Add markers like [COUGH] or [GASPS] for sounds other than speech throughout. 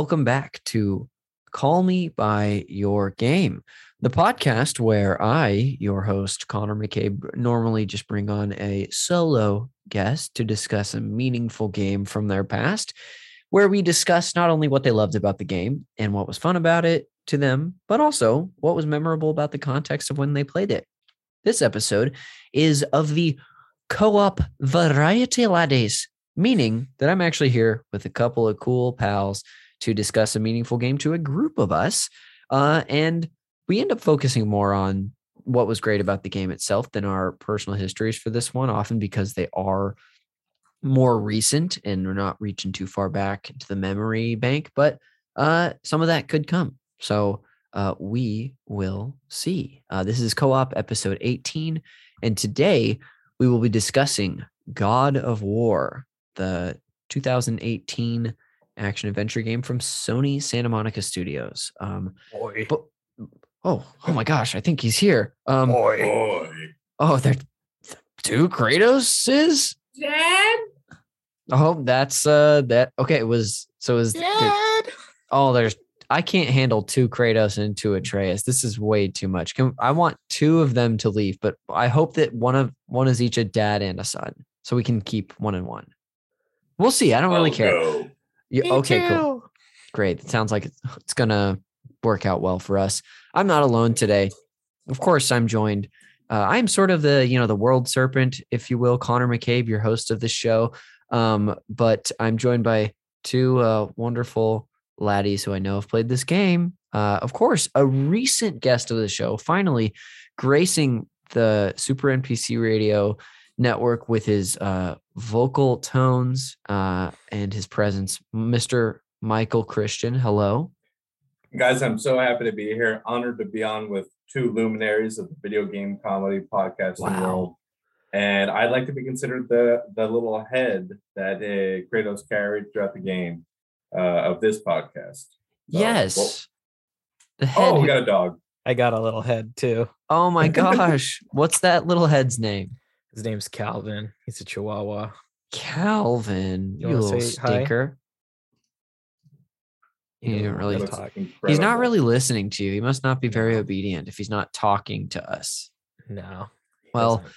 welcome back to Call Me by Your Game, the podcast where I, your host, Connor McCabe, normally just bring on a solo guest to discuss a meaningful game from their past, where we discuss not only what they loved about the game and what was fun about it to them, but also what was memorable about the context of when they played it. This episode is of the co op variety laddies, meaning that I'm actually here with a couple of cool pals to discuss a meaningful game to a group of us. Uh, and we end up focusing more on what was great about the game itself than our personal histories for this one, often because they are more recent and we're not reaching too far back into the memory bank, but uh, some of that could come. So uh, we will see. Uh, this is co op episode 18. And today we will be discussing God of War, the 2018 action adventure game from Sony Santa Monica Studios. Um, Boy. but oh, oh my gosh, I think he's here. Um, Boy. oh, there two Kratoses. Dad? Oh, that's uh that okay. It was so is oh there's I can't handle two Kratos and two Atreus. This is way too much. Can I want two of them to leave, but I hope that one of one is each a dad and a son, so we can keep one and one. We'll see. I don't really Oh, care. no. Yeah, okay, cool. Great. It sounds like it's, it's gonna work out well for us. I'm not alone today. Of course, I'm joined. Uh, I'm sort of the you know the world serpent, if you will, Connor McCabe, your host of this show. Um, but I'm joined by two uh, wonderful laddies who I know have played this game. Uh, of course, a recent guest of the show, finally gracing the Super NPC Radio network with his uh, vocal tones uh, and his presence, Mr. Michael Christian. Hello. Guys, I'm so happy to be here. Honored to be on with two luminaries of the video game comedy podcasting Wow. world. And I'd like to be considered the the little head that uh, Kratos carried throughout the game uh, of this podcast. So, yes. well- the head. oh, we got a dog. I got a little head too. oh my [LAUGHS] gosh. What's that little head's name? His name's Calvin. He's a Chihuahua. Calvin. You You, wanna little stinker. He didn't doesn't really That wanna looks talk. He's not really listening to you. He must not be very obedient if he's not talking to us. No. Well, doesn't.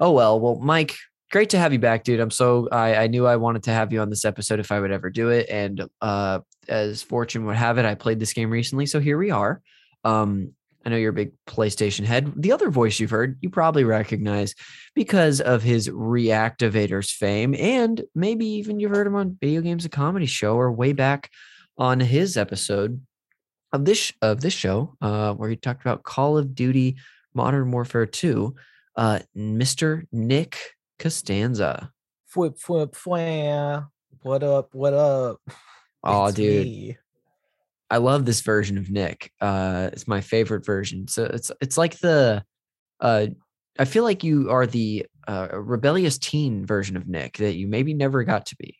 Oh well, well, Mike, great to have you back, dude. I'm so I, I knew I wanted to have you on this episode if I would ever do it, and uh, as fortune would have it, I played this game recently, so here we are. Um, I know you're a big PlayStation head. The other voice you've heard, you probably recognize because of his Reactivators fame, and maybe even you've heard him on Video Games a Comedy Show or way back on his episode of this of this show, uh, where he talked about Call of Duty Modern Warfare 2 uh, Mr. Nick Costanza. Flip, flip, flam. What up? What up? [LAUGHS] Oh, It's dude, me. I love this version of Nick. Uh, it's my favorite version. So it's it's like the, uh, I feel like you are the uh, rebellious teen version of Nick that you maybe never got to be.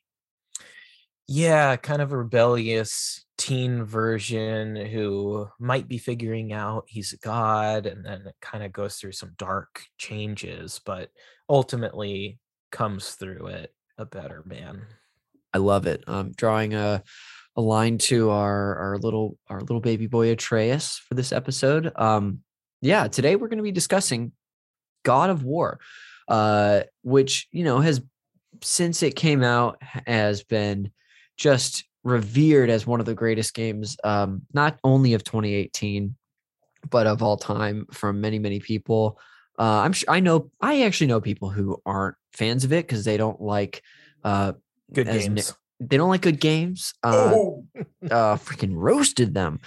Yeah, kind of a rebellious teen version who might be figuring out he's a god, and then it kind of goes through some dark changes, but ultimately comes through it a better man. I love it. I'm drawing a a line to our our little our little baby boy Atreus for this episode. Um, yeah, today we're going to be discussing God of War, uh, which you know has since it came out has been just revered as one of the greatest games, um, not only of 2018, but of all time from many many people. Uh, I'm sure I know I actually know people who aren't fans of it because they don't like uh, Good Nick- games. They don't like good games. Uh, Oh, [LAUGHS] uh, freaking roasted them.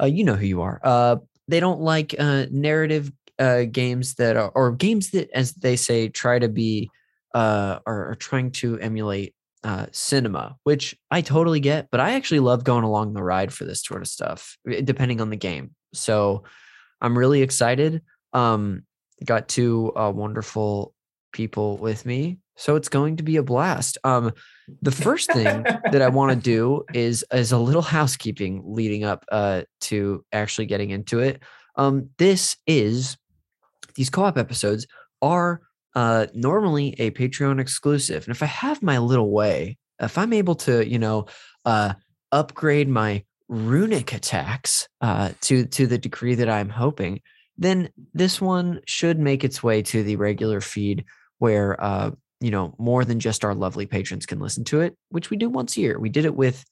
Uh, you know who you are. Uh, they don't like uh, narrative uh, games that are, or games that, as they say, try to be, uh, are, are trying to emulate uh, cinema, which I totally get. But I actually love going along the ride for this sort of stuff, eh, depending on the game. So I'm really excited. Um, got two uh, wonderful people with me, so it's going to be a blast. Um, the first thing that I want to [LAUGHS] do is is a little housekeeping leading up uh, to actually getting into it. Um, this is these co-op episodes are uh, normally a Patreon exclusive, and if I have my little way, if I'm able to, you know, uh, upgrade my runic attacks uh, to to the degree that I'm hoping, then this one should make its way to the regular feed where uh, you know more than just our lovely patrons can listen to it, which we do once a year. We did it with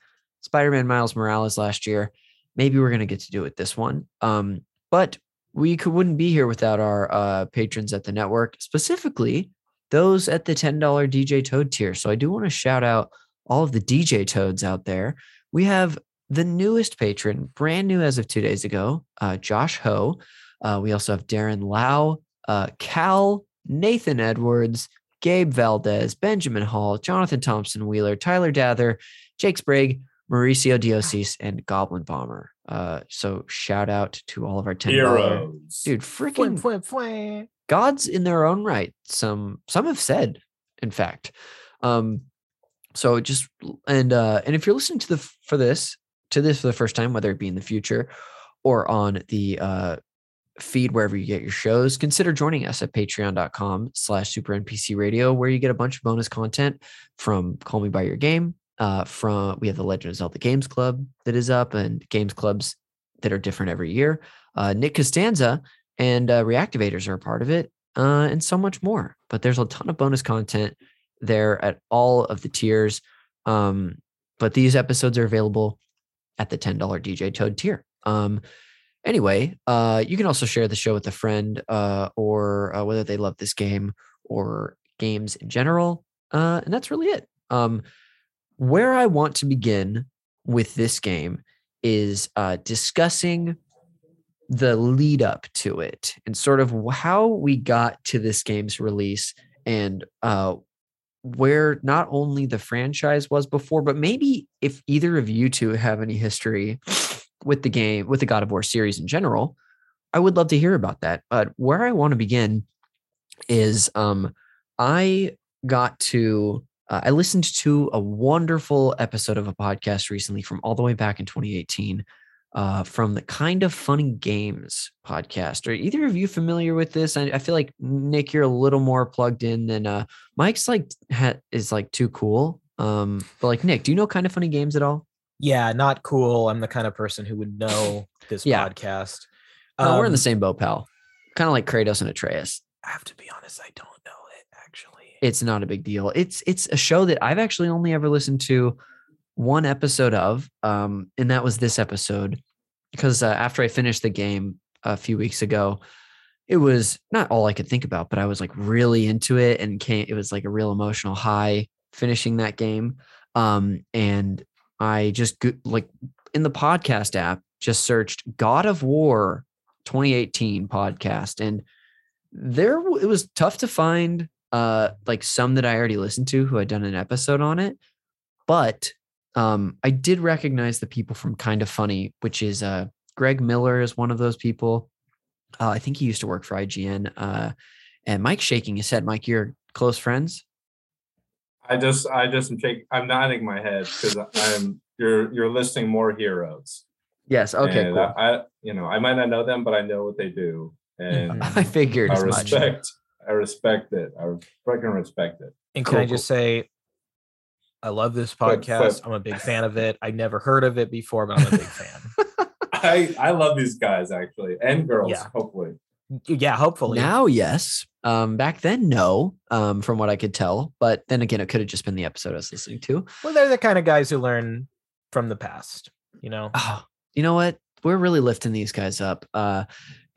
Spider-Man Miles Morales last year. Maybe we're gonna get to do it this one. Um, but we could, wouldn't be here without our uh, patrons at the network, specifically those at the $10 DJ Toad tier. So I do want to shout out all of the DJ Toads out there. We have the newest patron, brand new as of two days ago, uh, Josh Ho. Uh, we also have Darren Lau, uh, Cal, Nathan Edwards, Gabe Valdez, Benjamin Hall, Jonathan Thompson Wheeler, Tyler Dather, Jake Sprague, Mauricio Diosis, and Goblin Bomber. Uh, so shout out to all of our ten Heroes. dude, freaking gods in their own right. Some some have said, in fact. Um, so just and uh, and if you're listening to the for this to this for the first time, whether it be in the future or on the uh, feed wherever you get your shows, consider joining us at patreon.com slash super NPC radio, where you get a bunch of bonus content from Call Me By Your Game. Uh, from we have the Legend of Zelda Games Club that is up and games clubs that are different every year. Uh, Nick Costanza and uh, Reactivators are a part of it, uh, and so much more. But there's a ton of bonus content there at all of the tiers. Um, but these episodes are available at the $10 DJ Toad tier. Um, anyway, uh, you can also share the show with a friend uh, or uh, whether they love this game or games in general. Uh, and that's really it. Um, where I want to begin with this game is uh, discussing the lead up to it and sort of how we got to this game's release and uh, where not only the franchise was before, but maybe if either of you two have any history with the game, with the God of War series in general, I would love to hear about that. But where I want to begin is um, I got to uh, I listened to a wonderful episode of a podcast recently from all the way back in 2018 uh, from the Kind of Funny Games podcast. Are either of you familiar with this? I, I feel like Nick, you're a little more plugged in than uh, Mike's. Like is like too cool. Um, but like Nick, do you know Kind of Funny Games at all? Yeah, not cool. I'm the kind of person who would know this Yeah. podcast. No, we're in the Um, same boat, pal. Kind of like Kratos and Atreus. I have to be honest, I don't know it actually. It's not a big deal. It's it's a show that I've actually only ever listened to one episode of, um, and that was this episode because uh, after I finished the game a few weeks ago, it was not all I could think about, but I was like really into it and came, it was like a real emotional high finishing that game. Um, and I just like in the podcast app, just searched God of War 2018 podcast. And there it was tough to find uh like some that I already listened to who had done an episode on it. But um I did recognize the people from Kind of Funny, which is uh Greg Miller is one of those people. Uh, I think he used to work for IGN. Uh, and Mike's shaking his head. Mike, you're close friends. I just I just am shaking. I'm nodding my head because I'm you're you're listing more heroes. Yes. Okay. Cool. I, I you know I might not know them, but I know what they do, and [LAUGHS] I figured I as much. respect I respect it. I freaking respect it. And Cool, can I just say, I love this But- podcast. but- I'm a big fan of it. I never heard of it before, but I'm a big fan. [LAUGHS] I I love these guys actually and girls. Yeah. Hopefully, Yeah, hopefully. Now, yes. Um, back then, no. Um, from what I could tell, but then again, it could have just been the episode I was listening to. Well, they're the kind of guys who learn from the past, you know? Oh, you know what? We're really lifting these guys up. Uh,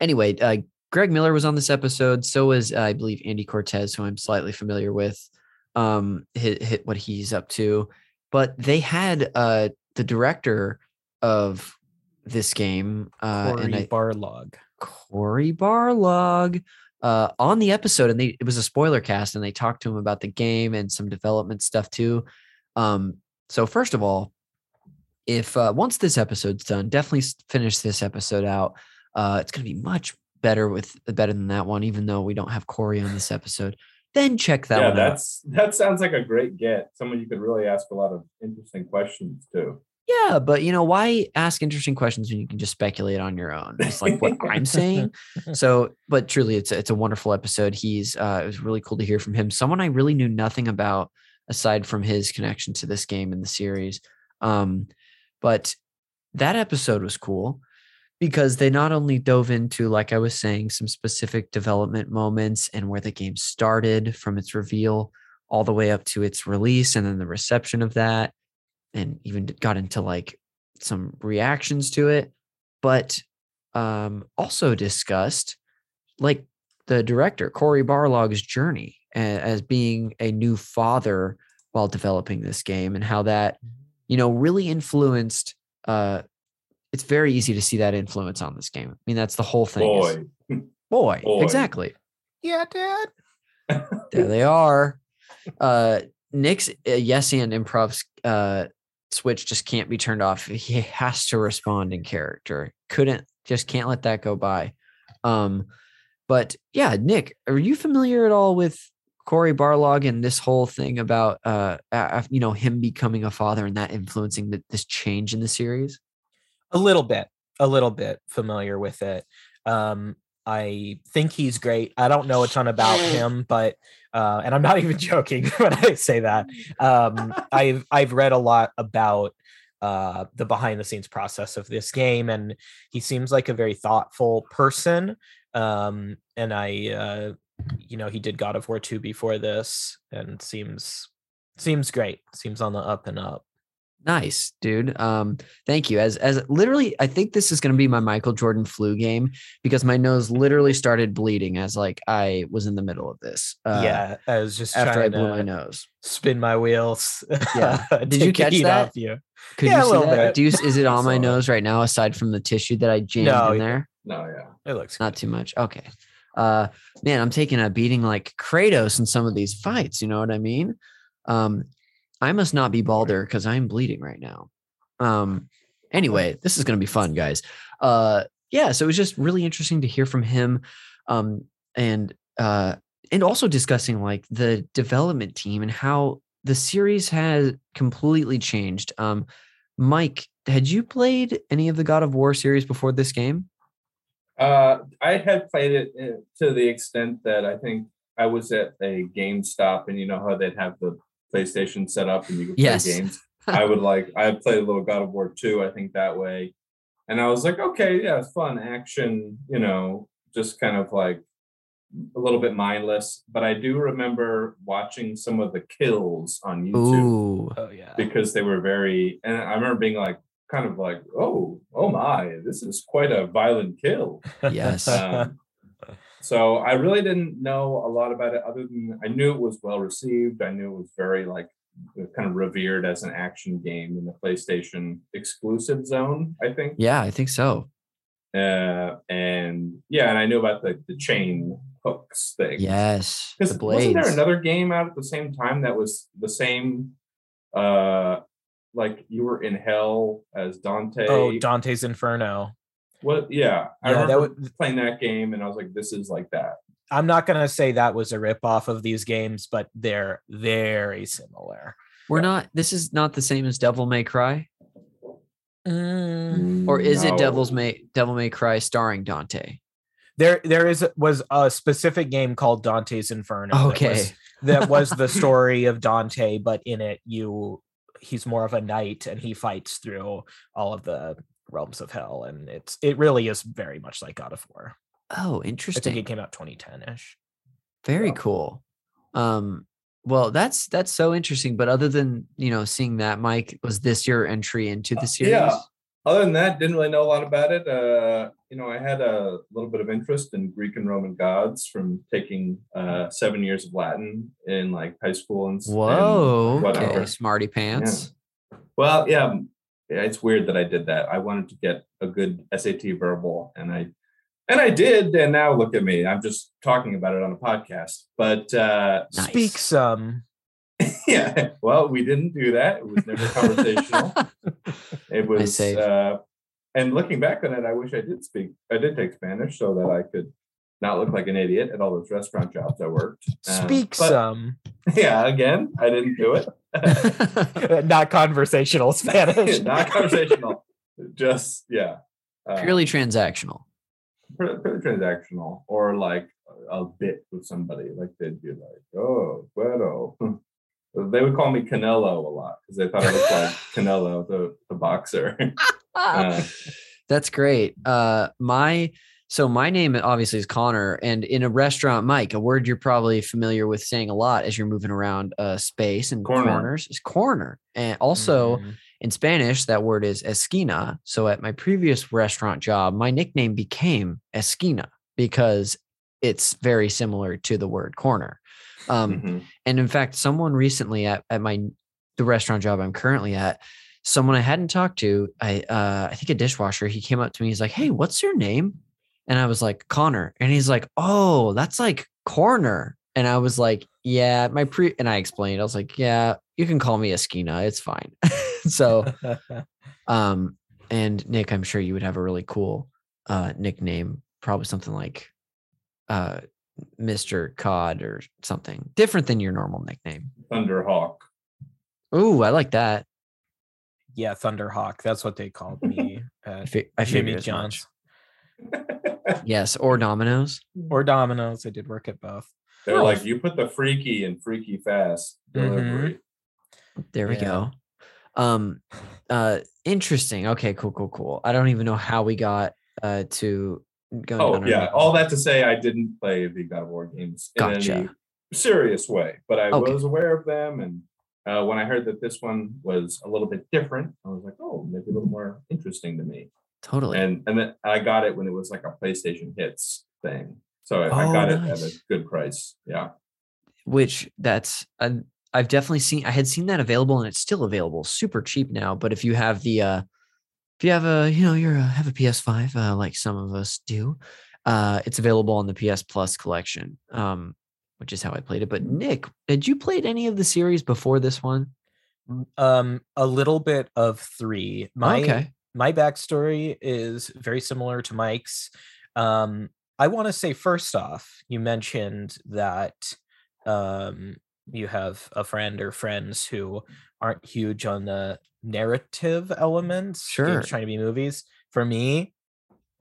anyway, uh, Greg Miller was on this episode. So was, uh, I believe, Andy Cortez, who I'm slightly familiar with. Um, hit, hit what he's up to, but they had uh the director of this game, uh, Cory and I, Barlog. Cory Barlog uh, on the episode, and they it was a spoiler cast, and they talked to him about the game and some development stuff too. Um, so first of all, if uh, once this episode's done, definitely finish this episode out. Uh, it's gonna be much better with better than that one, even though we don't have Cory on this episode. Then check that yeah, one out. that's that sounds like a great get. Someone you could really ask a lot of interesting questions to. Yeah, but you know why ask interesting questions when you can just speculate on your own? It's like what I'm saying. [LAUGHS] So, but truly, it's a, it's a wonderful episode. He's uh, it was really cool to hear from him. Someone I really knew nothing about aside from his connection to this game and the series. Um, But that episode was cool because they not only dove into, like I was saying, some specific development moments and where the game started from its reveal all the way up to its release and then the reception of that, and even got into like some reactions to it, but um, also discussed like the director Cory Barlog's journey as being a new father while developing this game and how that you know really influenced uh it's very easy to see that influence on this game i mean that's the whole thing is- Boy. [LAUGHS] boy, Boy. exactly Yeah, Dad. there they [LAUGHS] are uh nick's uh, yes and improv uh switch just can't be turned off. He has to respond in character. Couldn't just can't let that go by. Um but yeah nick are you familiar at all with Cory Barlog and this whole thing about uh you know him becoming a father and that influencing the, this change in the series? A little bit, a little bit familiar with it. Um, I think he's great. I don't know a ton about him, but uh, and I'm not even [LAUGHS] joking [LAUGHS] when I say that. Um, [LAUGHS] I've I've read a lot about uh, the behind the scenes process of this game, and he seems like a very thoughtful person. Um, and I, uh, you know, he did God of War two before this, and seems seems great. Seems on the up and up. Nice, dude. Um, thank you. As as literally, I think this is gonna be my Michael Jordan flu game because my nose literally started bleeding as like I was in the middle of this. Uh, yeah, I was just After I trying blew my nose. spin my wheels. [LAUGHS] Yeah. [LAUGHS] Did you catch that? Off you. Could Yeah, you see little that? bit. Do you, is it [LAUGHS] on my nose right now aside from the tissue that I jammed No, in there? No, yeah. It looks Not too much. Okay. Uh man, I'm taking a beating like Kratos in some of these fights, you know what I mean? Um I must not be Baldur because I'm bleeding right now. Um anyway, this is gonna be fun, guys. Uh yeah, so it was just really interesting to hear from him. Um and uh and also discussing like the development team and how the series has completely changed. Um Mike, had you played any of the God of War series before this game? Uh, I had played it uh, to the extent that I think I was at a GameStop, and you know how they'd have the PlayStation set up and you could play games. [LAUGHS] I would like I played a little God of War 2, I think that way. And I was like, okay, yeah, it's fun, action, you know, just kind of like a little bit mindless. But I do remember watching some of the kills on YouTube Ooh. Oh yeah. because they were very and I remember being like kind of like, oh, oh my, this is quite a violent kill. Yes. Um, so I really didn't know a lot about it other than I knew it was well received. I knew it was very like kind of revered as an action game in the PlayStation exclusive zone, I think. Yeah, I think so. Uh, and yeah, and I knew about the, the chain hooks thing. Yes. The Because wasn't there another game out at the same time that was the same uh like you were in hell as Dante? oh, Dante's Inferno. What yeah. I Yeah, that remember would- playing that game and I was like, this is like that. I'm not gonna say that was a ripoff of these games, but they're very similar. We're not this is not the same as Devil May Cry. Mm. Or is it Devil's May Devil May Cry starring Dante? There, there is was a specific game called Dante's Inferno. that Okay. was- that was the story of Dante, but in it, you he's more of a knight and he fights through all of the realms of hell, and it's it really is very much like God of War. Oh, I think interesting. it came out 2010 ish. Very Yeah. cool. Um well, that's that's so interesting. But other than you know seeing that, Mike, was this your entry into the series? yeah. Other than that, didn't really know a lot about it. Uh, you know, I had a little bit of interest in Greek and Roman gods from taking uh, seven years of Latin in like high school and s- and Whoa. whatever. Okay, smarty pants. Well, yeah, m- yeah, it's weird that I did that. I wanted to get a good SAT verbal, and I and I did. And now look at me. I'm just talking about it on a podcast. But uh, Nice. Speak some. [LAUGHS] yeah, well, we didn't do that. It was never conversational. [LAUGHS] It was, say- uh, and looking back on it, I wish I did speak. I did take Spanish so that I could not look like an idiot at all those restaurant jobs I worked. Um, Speak but, some. [LAUGHS] Yeah, again, I didn't do it. [LAUGHS] not conversational Spanish. [LAUGHS] not conversational. Just yeah, uh, Purely transactional. purely, purely transactional, or like a bit with somebody. Like they'd be like, "Oh, bueno." [LAUGHS] They would call me Canelo a lot because they thought I looked like Canelo, the, the boxer. Uh, That's great. Uh, my so my name obviously is Connor, and in a restaurant, Mike, a word you're probably familiar with saying a lot as you're moving around uh, space and Corner. corners is corner, and also Mhm. in Spanish that word is esquina. So at my previous restaurant job, my nickname became esquina because it's very similar to the word corner. Um, mhm. and in fact, someone recently at, at my the restaurant job I'm currently at, someone I hadn't talked to, I uh, I think a dishwasher, he came up to me, he's like, Hey, what's your name? And I was like, Connor. And he's like, Oh, that's like corner. And I was like, Yeah, my pre and I explained, I was like, Yeah, you can call me Esquina, it's fine. [LAUGHS] so [LAUGHS] um and Nick, I'm sure you would have a really cool uh nickname, probably something like uh Mr. Cod or something different than your normal nickname. Thunderhawk. Ooh, I like that. yeah, Thunderhawk. That's what they called [LAUGHS] me. I, fi- I Jimmy figured as much. John's Yes, or Domino's. or Domino's. I did work at both. They're like, you put the freaky and freaky fast delivery. There we Yeah. go. Um, uh, interesting. Okay, cool, cool, cool. I don't even know how we got uh to go. Oh yeah, nickname. all that to say, I didn't play the God of War games in any serious way, but I Okay. was aware of them, and uh, when I heard that this one was a little bit different, I was like, oh, maybe a little more interesting to me. Totally. And and then I got it when it was like a PlayStation Hits thing, so I, I Oh, got it at a good price. Yeah, Which that's uh, I've definitely seen. I had seen that available, and it's still available, super cheap now. But if you have the uh, if you have a you know you're a, have a PS5 uh, like some of us do, uh, it's available on the PS Plus collection. Um, which is how I played it. But Nick, did you played any of the series before this one? Um, a little bit of three. My okay. My backstory is very similar to Mike's. Um, I want to say first off, you mentioned that um, you have a friend or friends who aren't huge on the narrative elements. Sure. trying to be movies. For me,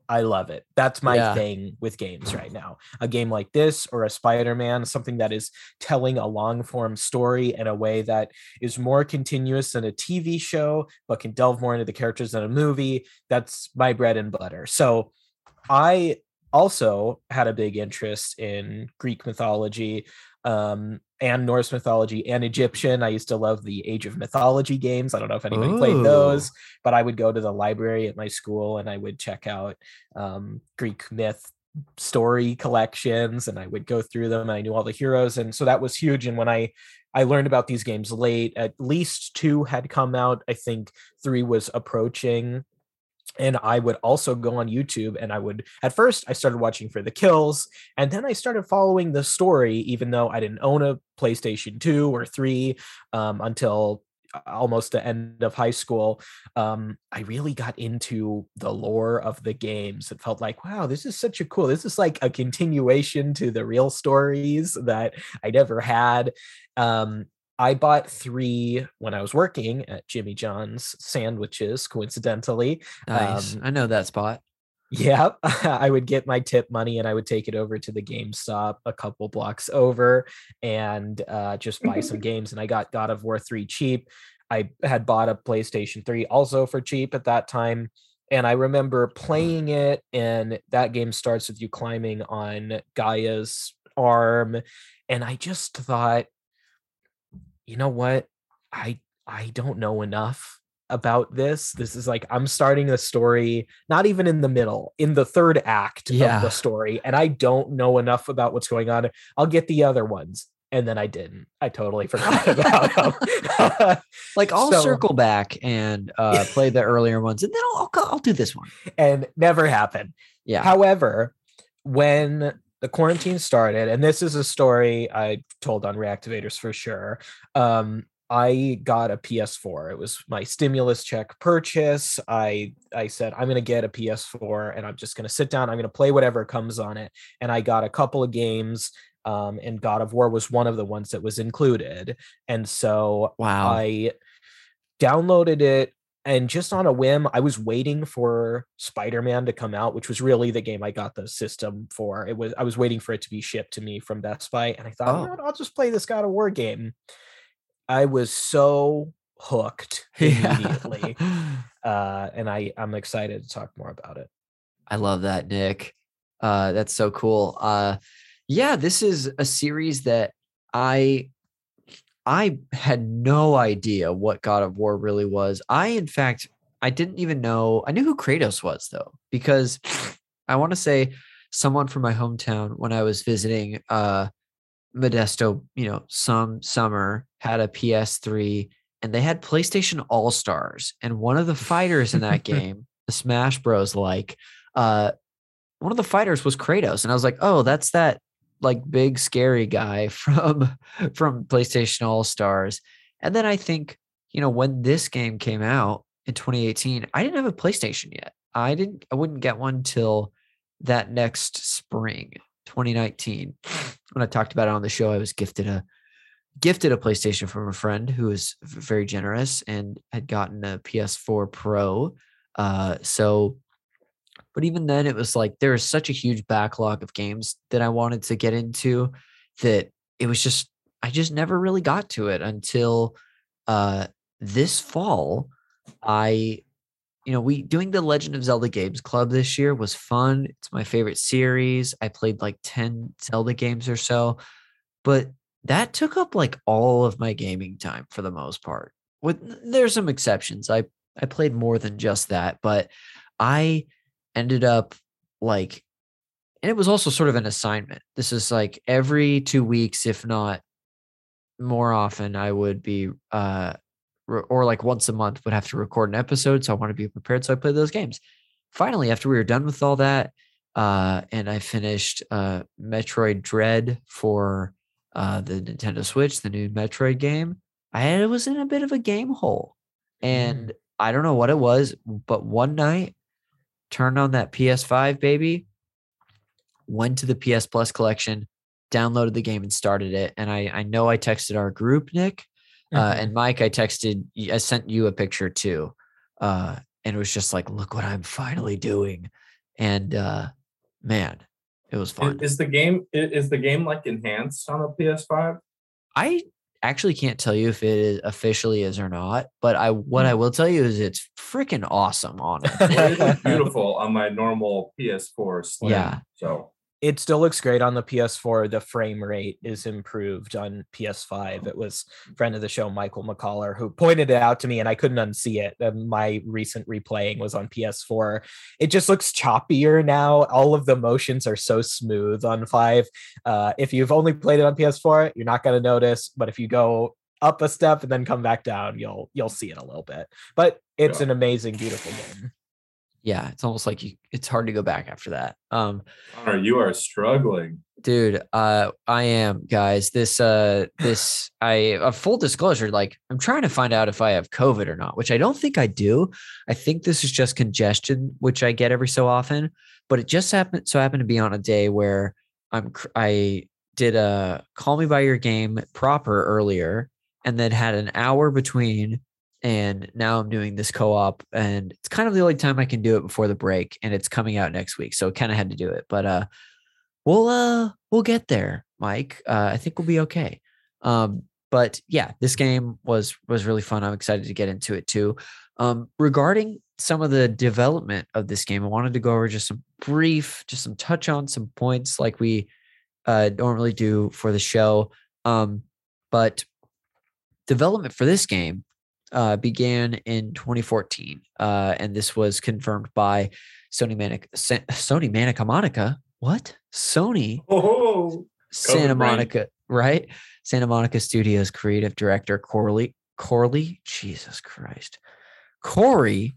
I love it. That's my Yeah. thing with games right now. A game like this or a Spider-Man, something that is telling a long form story in a way that is more continuous than a TV show, but can delve more into the characters than a movie. That's my bread and butter. So I also had a big interest in Greek mythology um, and Norse mythology and Egyptian. I used to love the Age of Mythology games. I don't know if anybody played those, but I would go to the library at my school and I would check out um, Greek myth story collections and I would go through them and I knew all the heroes and so that was huge and when I I learned about these games late at least two had come out I think 3 was approaching and I would also go on YouTube and I would at first I started watching for the kills and then I started following the story even though I didn't own a PlayStation 2 or 3 um, until almost the end of high school um, I really got into the lore of the games. It felt like, wow, this is such a cool. This is like a continuation to the real stories that I never had. Um, I bought three when I was working at Jimmy John's Sandwiches, coincidentally. Nice. Um, I know that spot. Yeah, [LAUGHS] I would get my tip money and I would take it over to the GameStop a couple blocks over and uh, just buy some [LAUGHS] games. And I got God of War 3 cheap. I had bought a PlayStation 3 also for cheap at that time. And I remember playing it, and that game starts with you climbing on Gaia's arm. And I just thought, you know what? I I don't know enough about this. This is like I'm starting the story not even in the middle, in the third act Yeah. of the story, and I don't know enough about what's going on. I'll get the other ones. And then I didn't. I totally [LAUGHS] forgot about [LAUGHS] them. [LAUGHS] Like I'll So- circle back and uh, play the earlier ones, and then I'll, I'll I'll do this one. and never happened. Yeah. However, when the quarantine started, and this is a story I told on Reactivators for sure. Um, I got a PS4. It was my stimulus check purchase. I I said I'm gonna get a PS4 and I'm just gonna sit down. I'm gonna play whatever comes on it. And I got a couple of games. Um, and God of War was one of the ones that was included. And so wow. I downloaded it and just on a whim, I was waiting for Spider-Man to come out, which was really the game I got the system for. It was I was waiting for it to be shipped to me from Best Buy, and I thought, Oh. I'll just play this God of War game. I was so hooked [LAUGHS] Yeah. immediately. [LAUGHS] uh, and I, I'm excited to talk more about it. I love that, Nick. Uh, that's so cool. Uh, yeah, this is a series that I I had no idea what God of War really was. I, in fact, I didn't even know. I knew who Kratos was though, because I want to say someone from my hometown when I was visiting uh, Modesto, you know, some summer had a PS3 and they had PlayStation All Stars, and one of the fighters in that [LAUGHS] game, the Smash Bros. like, uh, one of the fighters was Kratos, and I was like, oh, that's that like big scary guy [LAUGHS] from from PlayStation All Stars. And then I think, you know, when this game came out in 2018, I didn't have a PlayStation yet. I didn't I wouldn't get one till that next spring, 2019. When I talked about it on the show, I was gifted a gifted a PlayStation from a friend who was very generous and had gotten a PS4 Pro. Uh, so but even then, it was like there was such a huge backlog of games that I wanted to get into that it was just I just never really got to it until uh, this fall. I, you know, we doing the Legend of Zelda Games Club this year was fun. It's my favorite series. I played like ten Zelda games or so, but that took up like all of my gaming time for the most part. With there's some exceptions. I I played more than just that, but I ended up like and it was also sort of an assignment. This is like every 2 weeks if not more often I would be uh re- or like once a month would have to record an episode so I want to be prepared so I played those games. Finally after we were done with all that uh and I finished uh Metroid Dread for uh the Nintendo Switch, the new Metroid game. I was in a bit of a game hole and I don't know what it was, but one night turned on that PS5 baby, went to the PS Plus collection, downloaded the game and started it. And I I know I texted our group, Nick, uh, Mhm. and Mike. I texted, I sent you a picture too, uh, and it was just like, look what I'm finally doing, and uh, man, it was fun. Is the game is the game like enhanced on the PS5? I actually can't tell you if it is officially is or not, but I what I mm. will tell you is it's freaking awesome on it. Well, it looks beautiful on my normal PS4 Slim. Yeah. So it still looks great on the PS4. The frame rate is improved on PS5. It was friend of the show Michael McCollar who pointed it out to me, and I couldn't unsee it. And my recent replaying was on PS4. It just looks choppier now. All of the motions are so smooth on five. Uh, if you've only played it on PS4, you're not going to notice. But if you go up a step and then come back down, you'll you'll see it a little bit. But it's Yeah. an amazing, beautiful game. Yeah, it's almost like you, it's hard to go back after that. Um, Connor, you are struggling. dude uh i am guys this uh this i a full disclosure like i'm trying to find out if i have covid or not which i don't think i do i think this is just congestion which i get every so often but it just happened so happened to be on a day where i'm cr- i did a call me by your game proper earlier and then had an hour between and now i'm doing this co-op and it's kind of the only time i can do it before the break and it's coming out next week so kind of had to do it but uh we'll uh we'll get there mike uh, i think we'll be okay. Um but yeah this game was was really fun i'm excited to get into it too. Um regarding some of the development of this game i wanted to go over just some brief just some touch on some points like we uh normally do for the show um but development for this game uh, began in 2014, uh, and this was confirmed by Sony Manic Sony Manica Monica. What? Sony Oh, Santa. Monica, right? Santa Monica Studios creative director Corley Corley, Jesus Christ, Cory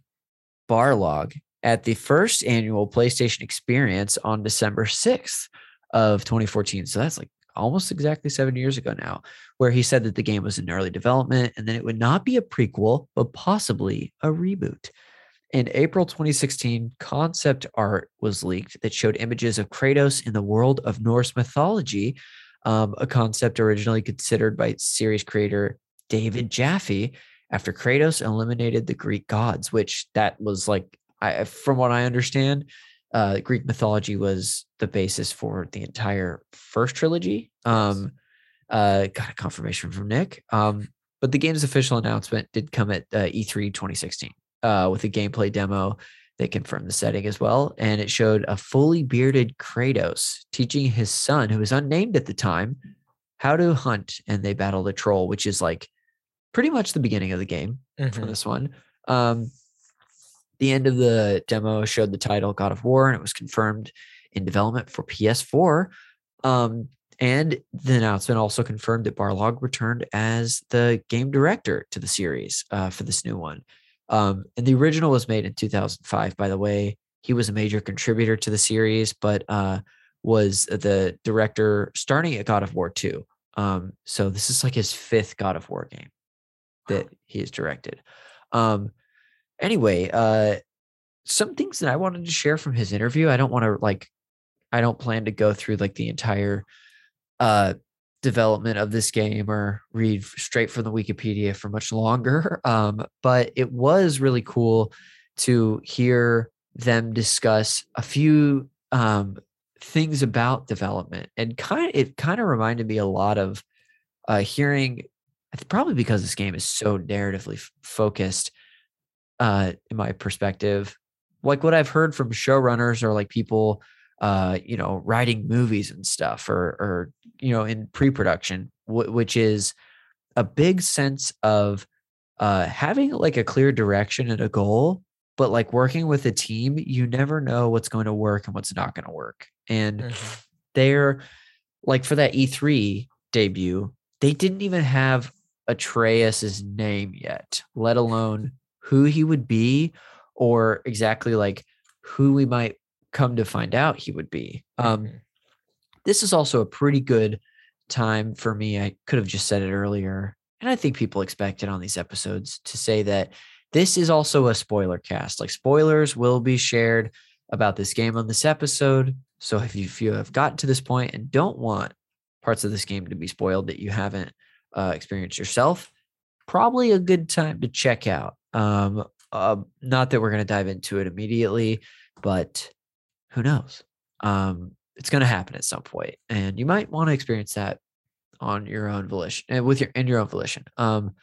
Barlog at the first annual PlayStation Experience on December 6th of 2014. So that's like almost exactly seven years ago now, where he said that the game was in early development and then it would not be a prequel, but possibly a reboot. In April 2016, concept art was leaked that showed images of Kratos in the world of Norse mythology, um, a concept originally considered by series creator David Jaffe after Kratos eliminated the Greek gods, which that was like, I, from what I understand, uh, Greek mythology was the basis for the entire first trilogy. Um, uh, got a confirmation from Nick. Um, but the game's official announcement did come at uh, E3 2016 uh, with a gameplay demo that confirmed the setting as well. And it showed a fully bearded Kratos teaching his son, who was unnamed at the time, how to hunt. And they battled a troll, which is like pretty much the beginning of the game for Mhm. this one. Um, the end of the demo showed the title God of War, and it was confirmed in development for PS4. Um, and the announcement also confirmed that Barlog returned as the game director to the series uh, for this new one. Um, and the original was made in 2005, by the way. He was a major contributor to the series, but uh, was the director starting at God of War 2. Um, so this is like his fifth God of War game that he has directed. Um, anyway, uh, some things that I wanted to share from his interview. I don't want to like, I don't plan to go through like the entire uh development of this game or read straight from the Wikipedia for much longer. [LAUGHS] Um, but it was really cool to hear them discuss a few um things about development and kind it kind of reminded me a lot of uh hearing probably because this game is so narratively f- focused uh in my perspective like what i've heard from showrunners or like people uh you know writing movies and stuff or or you know in pre-production wh- which is a big sense of uh having like a clear direction and a goal but like working with a team you never know what's going to work and what's not going to work and Mhm. they're like for that E3 debut, they didn't even have Atreus's name yet, let alone who he would be or exactly like who we might come to find out he would be. Um, Mhm. this is also a pretty good time for me. I could have just said it earlier, and I think people expect it on these episodes to say that this is also a spoiler cast. Like spoilers will be shared about this game on this episode. So if you, if you have gotten to this point and don't want parts of this game to be spoiled that you haven't uh, experienced yourself, probably a good time to check out. Um, uh, not that we're going to dive into it immediately, but who knows? Um, it's going to happen at some point, and you might want to experience that on your own volition, and with your in your own volition. Um,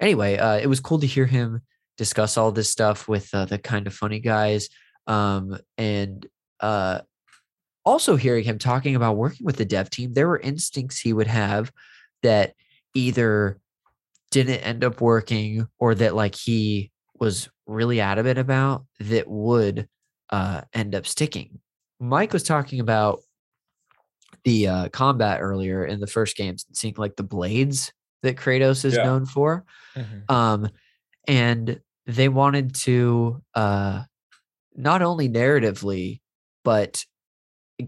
anyway, uh, it was cool to hear him discuss all this stuff with uh, the kind of funny guys, um, and uh, also hearing him talking about working with the dev team. There were instincts he would have that either didn't end up working or that like he was really adamant about that would uh, end up sticking. Mike was talking about the uh, combat earlier in the first games, seeing like the blades that Kratos is Yeah. known for. Mhm. Um, and they wanted to uh, not only narratively, but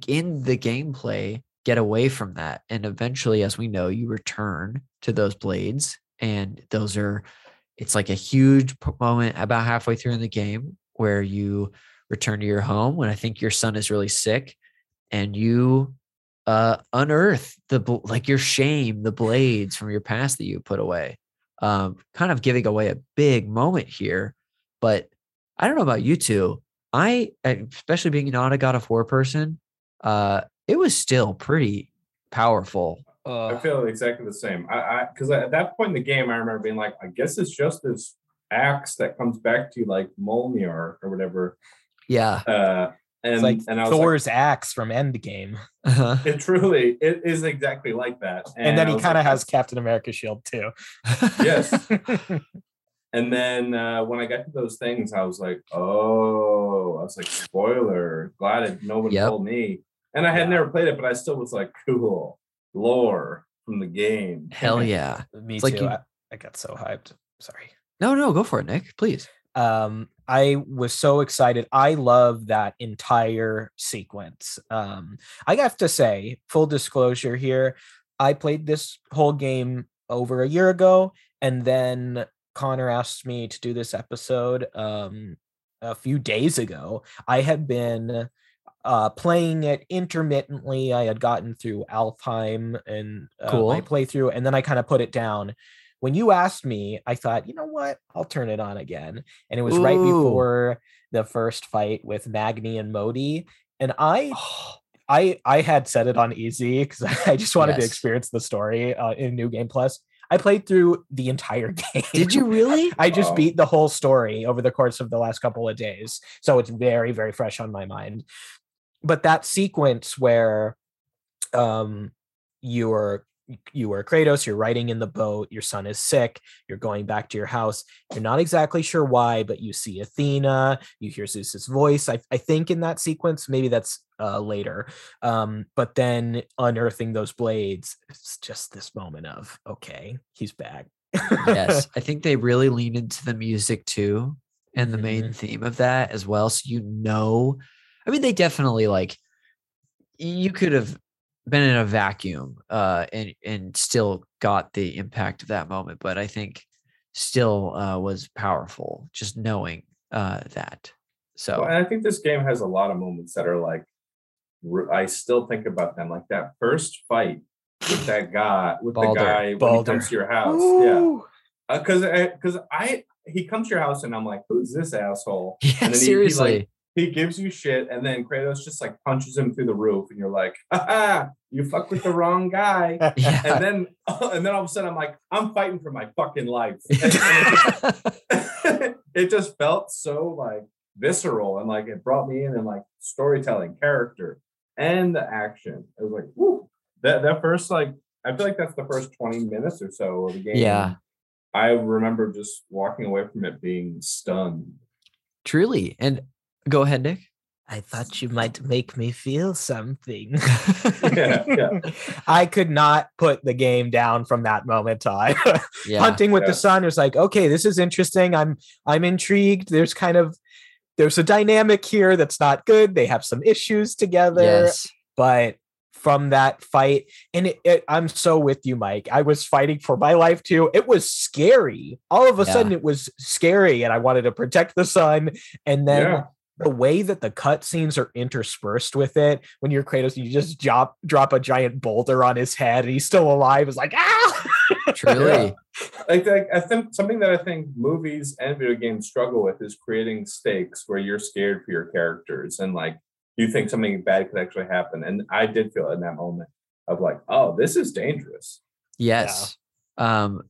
in the gameplay, get away from that. And eventually, as we know, you return to those blades, and those are it's like a huge moment about halfway through in the game where you return to your home when I think your son is really sick, and you uh unearth the like your shame, the blades from your past that you put away um, kind of giving away a big moment here. But I don't know about you two. I, especially being not a God of War person, uh, it was still pretty powerful. I feel exactly the same. I, I, because at that point in the game, I remember being like, I guess it's just this axe that comes back to you like Mjolnir or whatever. Yeah. Uh, and It's like and I was like, Thor's axe from Endgame. Uh-huh. [LAUGHS] it truly it is exactly like that. And, then he kind of like, has Captain America shield too. [LAUGHS] Yes. [LAUGHS] And then uh, when I got to those things, I was like, oh, I was like, spoiler. Glad it, no one Yep. told me. And I had Yeah. never played it, but I still was like, cool. Lore from the game. Hell [LAUGHS] yeah. Me It's like too. you- I, I got so hyped. Sorry. No, no, go for it, Nick. Please. um i was so excited i love that entire sequence um i have to say full disclosure here i played this whole game over a year ago and then connor asked me to do this episode um a few days ago i had been uh playing it intermittently i had gotten through alfheim and uh, my playthrough and then i kind of put it down when you asked me, I thought, you know what? I'll turn it on again. And it was right before the first fight with Magni and Modi. And I I I had set it on easy because [LAUGHS] I just wanted to experience the story uh, in New Game Plus. I played through the entire [LAUGHS] game. Did you really? I just Wow. beat the whole story over the course of the last couple of days. So it's very, very fresh on my mind. But that sequence where um you are you are Kratos, you're riding in the boat, your son is sick, you're going back to your house. You're not exactly sure why, but you see Athena, you hear Zeus's voice. I, I think in that sequence, maybe that's uh, later. Um, but then unearthing those blades, it's just this moment of, okay, he's back. yes, [LAUGHS] I think they really lean into the music too, and the main theme of that as well. So you know, I mean, they definitely like you could have been in a vacuum uh, and and still got the impact of that moment, but I think still uh, was powerful just knowing uh, that. So Well, and I think this game has a lot of moments that are like, I still think about them. Like that first fight with that guy, with Baldur. the guy when he comes to your house. Yeah, Ooh. because because I he comes to your house and I'm like, who's this asshole? [LAUGHS] yeah, And then he- he, seriously, like, He gives you shit, and then Kratos just like punches him through the roof, and you're like, Haha, you fuck with the wrong guy. [LAUGHS] yeah. And then [LAUGHS] and then all of a sudden I'm like, I'm fighting for my fucking life. [LAUGHS] It just felt so like visceral and like it brought me in and like storytelling, character, and the action. It was like, whoo. That that first like I feel like that's the first 20 minutes or so of the game. Yeah. I remember just walking away from it being stunned. Truly, and go ahead, Nick. I thought you might make me feel something. [LAUGHS] Yeah, yeah. I could not put the game down from that moment on. [LAUGHS] yeah, Hunting with Yeah. the son was like, okay, this is interesting. I'm I'm intrigued. There's kind of there's a dynamic here that's not good. They have some issues together, yes, but from that fight, and it, it, I'm so with you, Mike. I was fighting for my life too. It was scary. All of a Yeah. sudden, it was scary, and I wanted to protect the son. And then Yeah. The way that the cutscenes are interspersed with it, when you're Kratos, you just drop drop a giant boulder on his head, and he's still alive. Is like ah, [LAUGHS] truly, like, like I think something that I think movies and video games struggle with is creating stakes where you're scared for your characters and like you think something bad could actually happen. And I did feel in that moment of like, oh, this is dangerous. Yes. Um,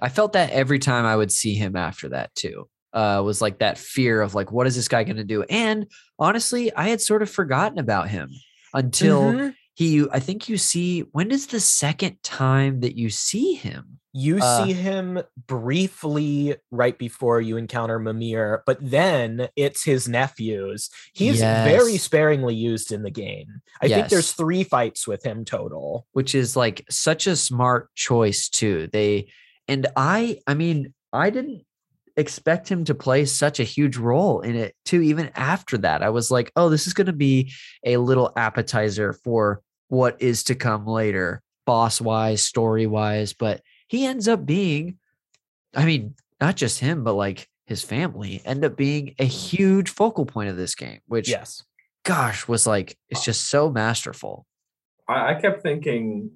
I felt that every time I would see him after that too. Uh, was like that fear of like, what is this guy going to do? And honestly, I had sort of forgotten about him until Mhm. he. I think you see. When is the second time that you see him? You Uh, see him briefly right before you encounter Mimir, but then it's his nephews. He's very sparingly used in the game. I think there's three fights with him total. Which is like such a smart choice too. They and I. I mean, I didn't expect him to play such a huge role in it too even after that i was like oh this is going to be a little appetizer for what is to come later boss wise story wise but he ends up being i mean not just him but like his family end up being a huge focal point of this game which Yes. gosh was like it's uh, just so masterful I, I kept thinking,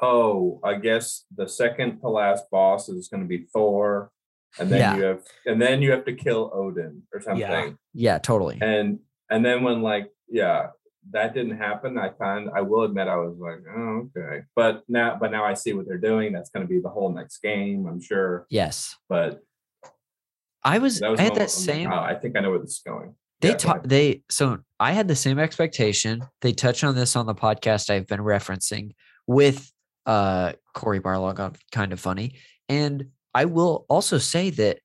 oh, I guess the second to last boss is going to be Thor, and then Yeah. you have and then you have to kill Odin or something. yeah yeah, totally And and then when like yeah, that didn't happen. I kind I will admit I was like, oh okay, but now but now I see what they're doing. That's going to be the whole next game, I'm sure. yes But i was was i had that I'm like, same "Oh, I think I know where this is going. They Yeah, talk. They so I had the same expectation. They touch on this on the podcast I've been referencing with uh Cory Barlog on Kind of Funny, and I will also say that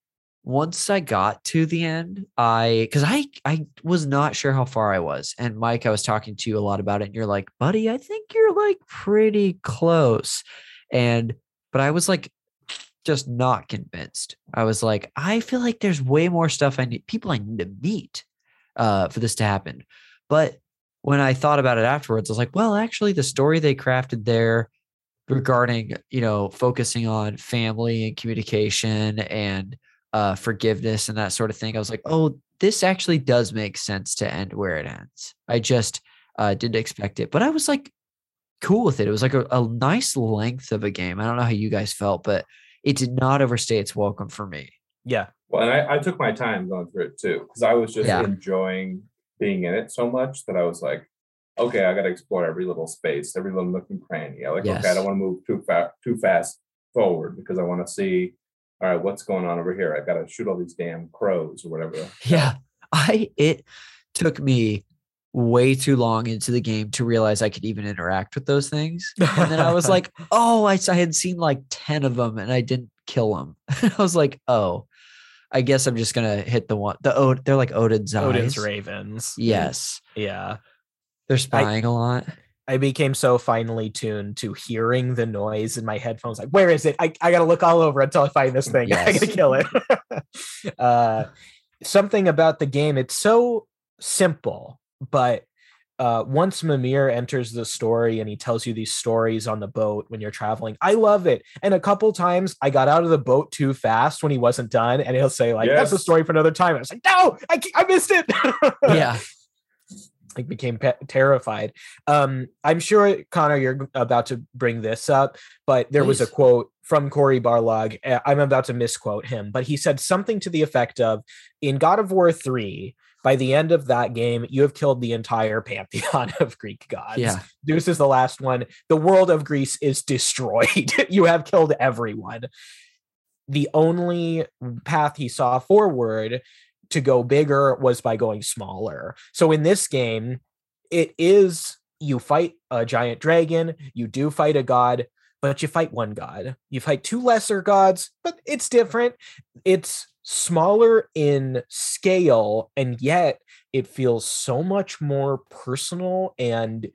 once I got to the end, I because I I was not sure how far I was, and Mike, I was talking to you a lot about it, and you're like, buddy, I think you're like pretty close, and but I was like just not convinced. I was like, I feel like there's way more stuff I need, people I need to meet uh, for this to happen. But when I thought about it afterwards, I was like, well, actually, the story they crafted there regarding, you know, focusing on family and communication and uh, forgiveness and that sort of thing, I was like, oh, this actually does make sense to end where it ends. I just uh, didn't expect it, but I was like cool with it. It was like a, a nice length of a game. I don't know how you guys felt, but it did not overstay its welcome for me. Yeah. Well, and I, I took my time going through it too because I was just Yeah. enjoying being in it so much that I was like, okay, I got to explore every little space, every little nook and cranny. I like, okay, I don't want to move too fast, too fast. forward because I want to see, all right, what's going on over here? I got to shoot all these damn crows or whatever. [LAUGHS] Yeah. I it took me way too long into the game to realize I could even interact with those things. And then I was like, [LAUGHS] oh, I, I had seen like 10 of them and I didn't kill them. [LAUGHS] I was like, oh, I guess I'm just gonna hit the one the Od they're like Odin's eyes. Odin's ravens. Yes. Yeah. They're spying a lot. I became so finely tuned to hearing the noise in my headphones. Like, where is it? I, I gotta look all over until I find this thing. [LAUGHS] I gotta kill it. [LAUGHS] uh, something about the game, it's so simple, but uh, once Mimir enters the story and he tells you these stories on the boat when you're traveling, I love it. And a couple times I got out of the boat too fast when he wasn't done, and he'll say like, "That's a story for another time." And I was like, "No, I, I missed it." [LAUGHS] Yeah. I became pe- terrified. Um, I'm sure Connor, you're about to bring this up, but there was a quote from Cory Barlog. I'm about to misquote him, but he said something to the effect of, "In God of War three, by the end of that game, you have killed the entire [LAUGHS] pantheon of Greek gods. Yeah. Zeus is the last one. The world of Greece is destroyed. [LAUGHS] you have killed everyone." The only path he saw forward to go bigger was by going smaller. So in this game, it is you fight a giant dragon, you do fight a god, but you fight one god. You fight two lesser gods, but it's different. It's smaller in scale, and yet it feels so much more personal and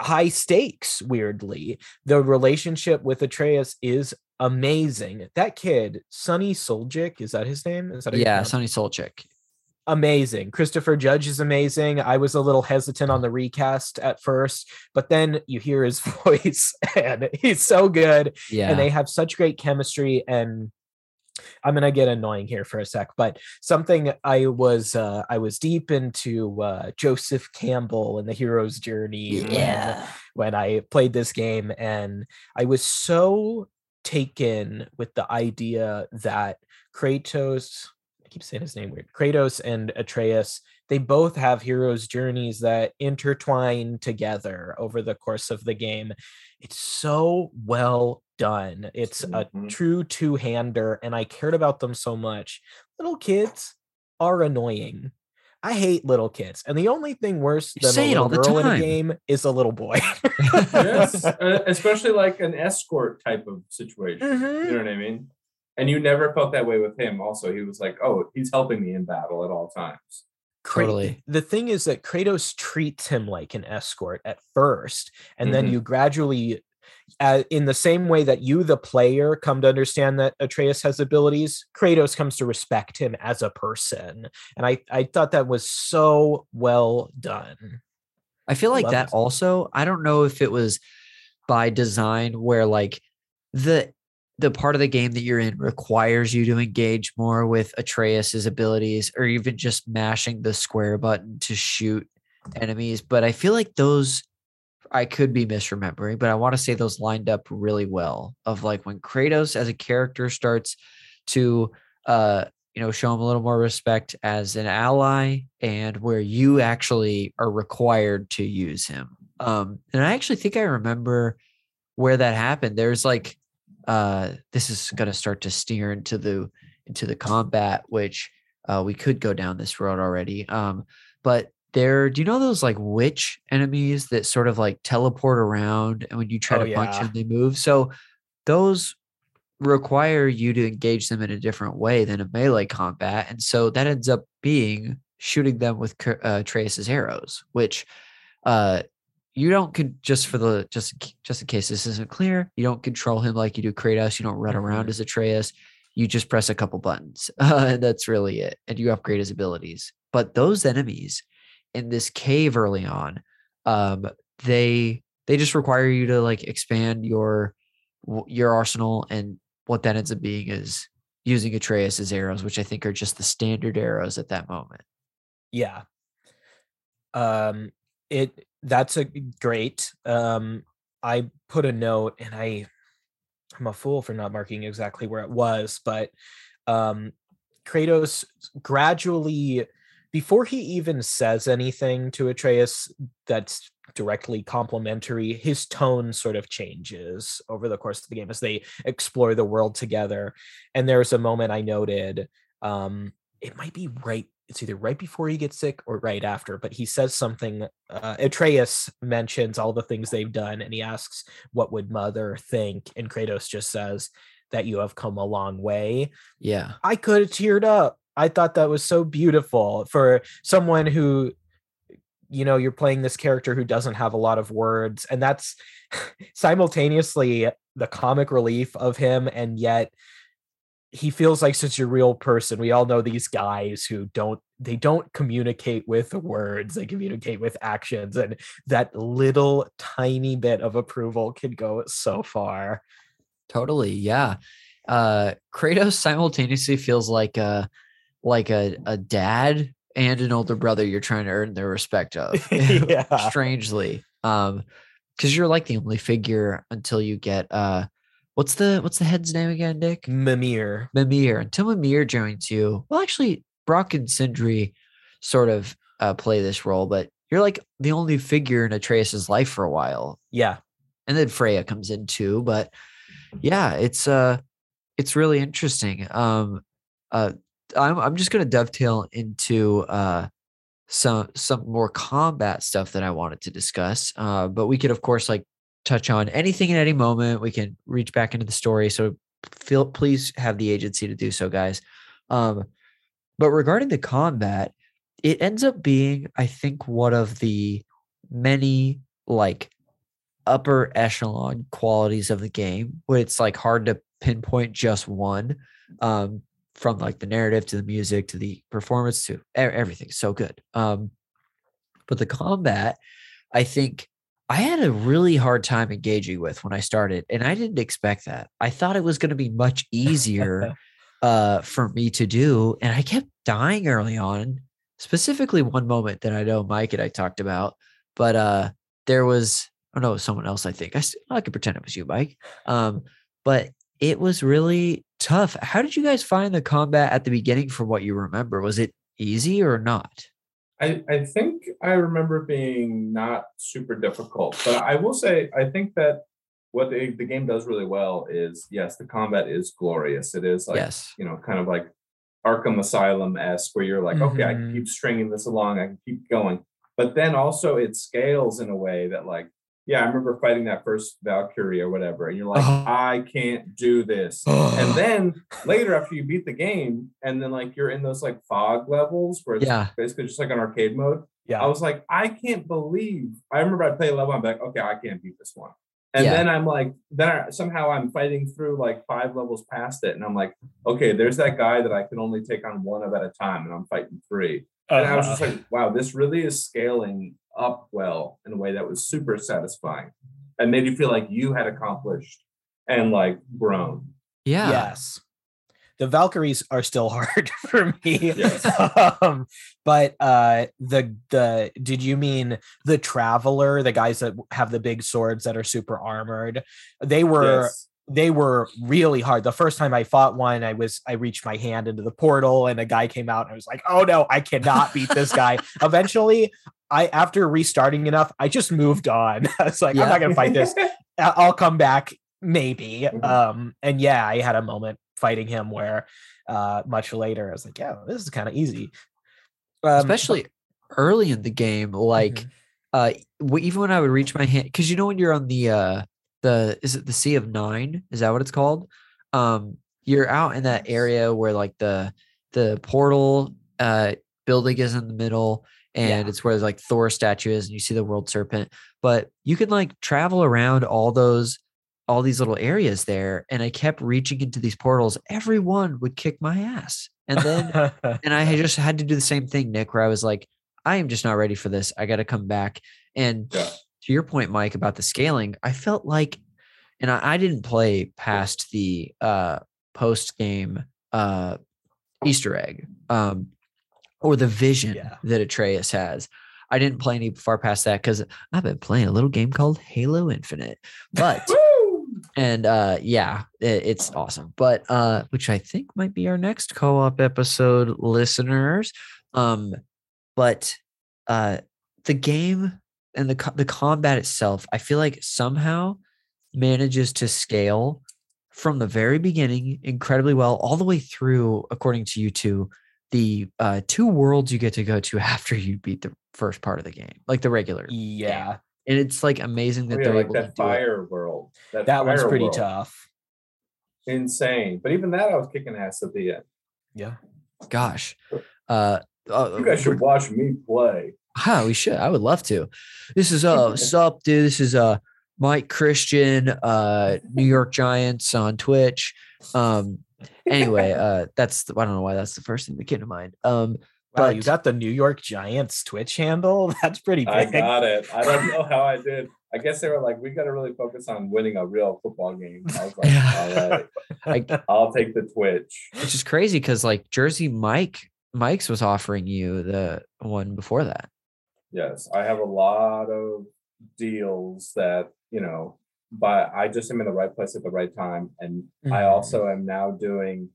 high stakes, weirdly. The relationship with Atreus is amazing. That kid, Sunny Suljic, is that his name? Is that Yeah? Sunny Suljic. amazing. Christopher Judge is amazing. I was a little hesitant on the recast at first, but then you hear his [LAUGHS] voice and he's so good Yeah. and they have such great chemistry and I'm gonna get annoying here for a sec, but something I was uh, I was deep into uh, Joseph Campbell and the hero's journey when- yeah. when I played this game, and I was so taken with the idea that Kratos, I keep saying his name weird, Kratos and Atreus, they both have heroes' journeys that intertwine together over the course of the game. It's so well done. It's a Mhm. true two-hander, and I cared about them so much. Little kids are annoying. I hate little kids, and the only thing worse You than a it all little the girl in a game is a little boy. [LAUGHS] yes, [LAUGHS] especially like an escort type of situation. Mhm. You know what I mean? And you never felt that way with him. Also, he was like, "Oh, he's helping me in battle at all times." Kra- Totally. The thing is that Kratos treats him like an escort at first, and then Mhm. you gradually, uh, in the same way that you, the player, come to understand that Atreus has abilities, Kratos comes to respect him as a person, and I I thought that was so well done. I feel like love that it. also. I don't know if it was by design where like the the part of the game that you're in requires you to engage more with Atreus's abilities or even just mashing the square button to shoot enemies. But I feel like those I could be misremembering, but I want to say those lined up really well. Of like when Kratos as a character starts to uh you know show him a little more respect as an ally and where you actually are required to use him um and i actually think i remember where that happened there's like uh this is going to start to steer into the into the combat which uh we could go down this road already um but there do you know those like witch enemies that sort of like teleport around and when you try Oh, to punch them they move? So those require you to engage them in a different way than a melee combat and so that ends up being shooting them with uh, Atreus's arrows which uh you don't could just for the just just in case this isn't clear you don't control him like you do Kratos you don't run around Mhm. as Atreus you just press a couple buttons uh, [LAUGHS] and that's really it and you upgrade his abilities. But those enemies in this cave early on um they they just require you to like expand your your arsenal and what that ends up being is using Atreus's arrows which I think are just the standard arrows at that moment Yeah. Um it that's a great. Um I put a note and I I'm a fool for not marking exactly where it was, but um Kratos gradually before he even says anything to Atreus that's directly complimentary, his tone sort of changes over the course of the game as they explore the world together. And there's a moment I noted, um, it might be right, it's either right before he gets sick or right after, but he says something. Uh, Atreus mentions all the things they've done and he asks, What would mother think? And Kratos just says, That you have come a long way. Yeah. I could have teared up. I thought that was so beautiful for someone who you know you're playing this character who doesn't have a lot of words and that's [LAUGHS] simultaneously the comic relief of him and yet he feels like such a real person we all know these guys who don't they don't communicate with words they communicate with actions and that little tiny bit of approval can go so far Totally. Yeah. Uh Kratos simultaneously feels like a like a, a dad and an older brother you're trying to earn their respect [LAUGHS] of. [LAUGHS] Yeah. Strangely. Um because you're like the only figure until you get uh what's the what's the head's name again, Dick? mimir Mimir. Until Mimir joins you. Well, actually, Brock and Sindri sort of uh, play this role, but you're like the only figure in Atreus's life for a while yeah and then Freya comes in too. But yeah, it's uh it's really interesting. Um uh I'm I'm just gonna dovetail into uh some some more combat stuff that I wanted to discuss. Uh but we could of course like touch on anything at any moment. We can reach back into the story. So feel please have the agency to do so, guys. Um but regarding the combat, it ends up being, I think, one of the many like upper echelon qualities of the game where it's like hard to pinpoint just one um from like the narrative to the music to the performance to everything so good um but the combat i think i had a really hard time engaging with when i started and i didn't expect that i thought it was going to be much easier [LAUGHS] uh for me to do and i kept dying early on specifically one moment that i know mike and i talked about but uh there was oh no, someone else. I think I could pretend it was you, Mike. Um, but it was really tough. How did you guys find the combat at the beginning? From what you remember, was it easy or not? I, I think I remember being not super difficult, but I will say I think that what the, the game does really well is yes, the combat is glorious. It is like yes. you know, kind of like Arkham Asylum esque, where you're like, okay, I can Mhm. keep stringing this along, I can keep going. But then also it scales in a way that like, yeah, I remember fighting that first Valkyrie or whatever, and you're like, Oh. I can't do this. and then later after you beat the game, and then like you're in those like fog levels where it's Yeah. basically just like an arcade mode. Yeah. I was like, I can't believe. I remember I played a level. I'm like, okay, I can't beat this one. And Yeah. then I'm like, then I, somehow I'm fighting through like five levels past it, and I'm like, okay, there's that guy that I can only take on one of at a time, and I'm fighting three. And I was just Uh-huh. like, wow, this really is scaling up well in a way that was super satisfying, and made you feel like you had accomplished and like grown. Yeah. Yes. The Valkyries are still [LAUGHS] hard for me. Yes. [LAUGHS] um, but uh the the did you mean the traveler, the guys that have the big swords that are super armored? They were Yes. they were really hard. The first time I fought one, I was I reached my hand into the portal and a guy came out and I was like, "Oh no, I cannot beat this guy." [LAUGHS] Eventually, I after restarting enough, I just moved on. [LAUGHS] I was like, "I'm not going to fight this. I- [LAUGHS] I'll come back maybe." Mhm. Um and yeah, I had a moment fighting him where uh much later I was like, "Yeah, this is kind of easy." Um, Especially early in the game, like Mhm. uh even when I would reach my hand because you know when you're on the uh the is it the Sea of Nine? Is that what it's called? Um you're out in that area where like the the portal uh building is in the middle and Yeah. it's where there's like Thor statue is and you see the world serpent. But you can like travel around all those all these little areas there and I kept reaching into these portals. Everyone would kick my ass. And then [LAUGHS] and I just had to do the same thing, Nick, where I was like, I am just not ready for this. I got to come back. And Yeah. to your point, Mike, about the scaling, I felt like, and I, I didn't play past the uh, post game uh, Easter egg um, or the vision Yeah. that Atreus has. I didn't play any far past that because I've been playing a little game called Halo Infinite. But and uh yeah it, it's awesome but uh which i think might be our next co-op episode listeners um but uh, the game and the the combat itself, I feel like somehow manages to scale from the very beginning incredibly well, all the way through, according to you two, the uh, two worlds you get to go to [LAUGHS] after you beat the first part of the game, like the regular. Yeah, And it's like amazing that Oh, yeah, they're like able to that do it. fire world. That, that one's pretty world. tough. Insane. But even that, I was kicking ass at the end. Yeah. Gosh. Uh, uh, You guys should watch me play. Huh, we should. I would love to. This is uh [LAUGHS] sup, dude. This is uh Mike Christian, uh New York Giants on Twitch. Um anyway, [LAUGHS] uh that's the, I don't know why that's the first thing that came to mind. Um Wow, you got the New York Giants Twitch handle. [LAUGHS] That's pretty I got it. I don't know how I did. [LAUGHS] I guess they were like, we got to really focus on winning a real football game. I was like, Yeah. all right, I'll take the Twitch. which is crazy because like Jersey Mike Mike's was offering you the one before that. Yes, I have a lot of deals that, you know, but I just am in the right place at the right time. And I Mhm. also am now doing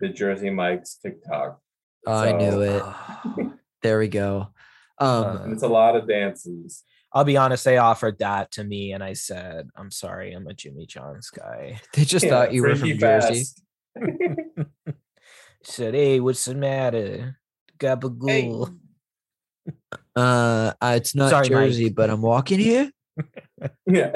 the Jersey Mike's TikTok. I knew it. [LAUGHS] There we go. Um Uh, it's a lot of dances. I'll be honest, they offered that to me, and I said, "I'm sorry, I'm a Jimmy John's guy." [LAUGHS] they just Yeah, thought you were from Jersey. [LAUGHS] Said, "Hey, what's the matter, Gabagool?" Uh, uh, it's not Sorry, Mike. Jersey, but I'm walking here. Yeah.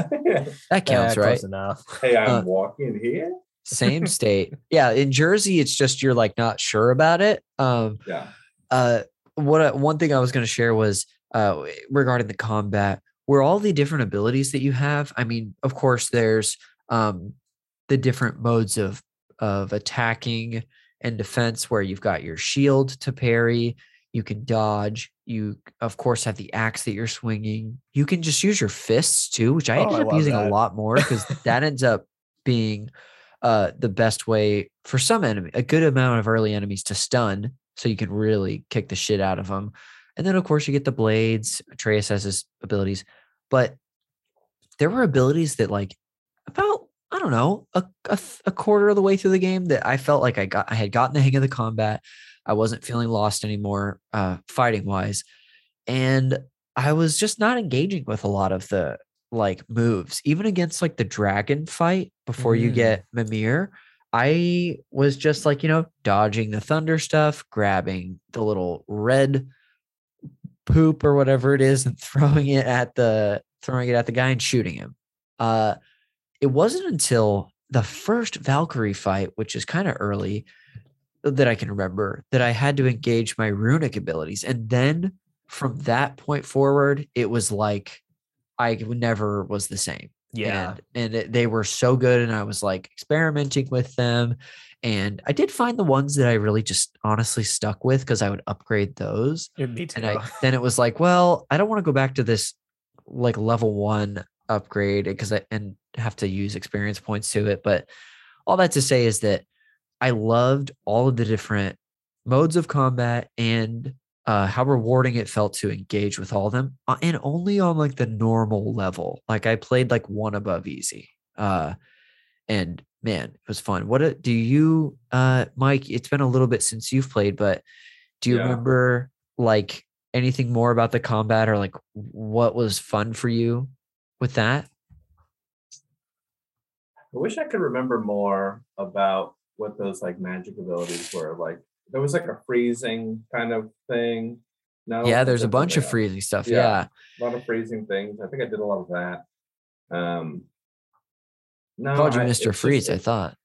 That counts, Eh, right? Close enough. Hey, I'm Uh, walking here. Same [LAUGHS] state. Yeah, in Jersey, it's just you're like not sure about it. Um, Yeah. uh, what I- one thing I was going to share was uh regarding the combat, where all the different abilities that you have. I mean, of course, there's um the different modes of of attacking and defense, where you've got your shield to parry. You can dodge. You, of course, have the axe that you're swinging. You can just use your fists too, which I Oh, ended I up using a lot more because [LAUGHS] that ends up being uh, the best way for some enemy, a good amount of early enemies to stun, so you can really kick the shit out of them. And then, of course, you get the blades. Atreus has his abilities, but there were abilities that, like, about I don't know, a, a a quarter of the way through the game, that I felt like I got, I had gotten the hang of the combat. I wasn't feeling lost anymore, uh, fighting wise, and I was just not engaging with a lot of the like moves, even against like the dragon fight before you Mm. get Mimir. I was just like, you know, dodging the thunder stuff, grabbing the little red poop or whatever it is and [LAUGHS] throwing it at the throwing it at the guy and shooting him. Uh it wasn't until the first Valkyrie fight, which is kind of early, that I can remember that I had to engage my runic abilities. And then from that point forward, it was like I never was the same Yeah. and, and it, they were so good and i was like experimenting with them and i did find the ones that i really just honestly stuck with because i would upgrade those Yeah, me too. and i then it was like well i don't want to go back to this like level one upgrade because i and have to use experience points to it but all that to say is that i loved all of the different modes of combat and uh, how rewarding it felt to engage with all of them uh, and only on like the normal level like i played like one above easy uh and man it was fun what a, do you uh mike it's been a little bit since you've played but do you Yeah. remember like anything more about the combat or like what was fun for you with that I wish I could remember more about what those like magic abilities were. Like there was like a freezing kind of thing. No, yeah there's a bunch of freezing stuff Yeah. yeah, A lot of freezing things. I think I did a lot of that. Um, no, I called you I- mr freeze just- i thought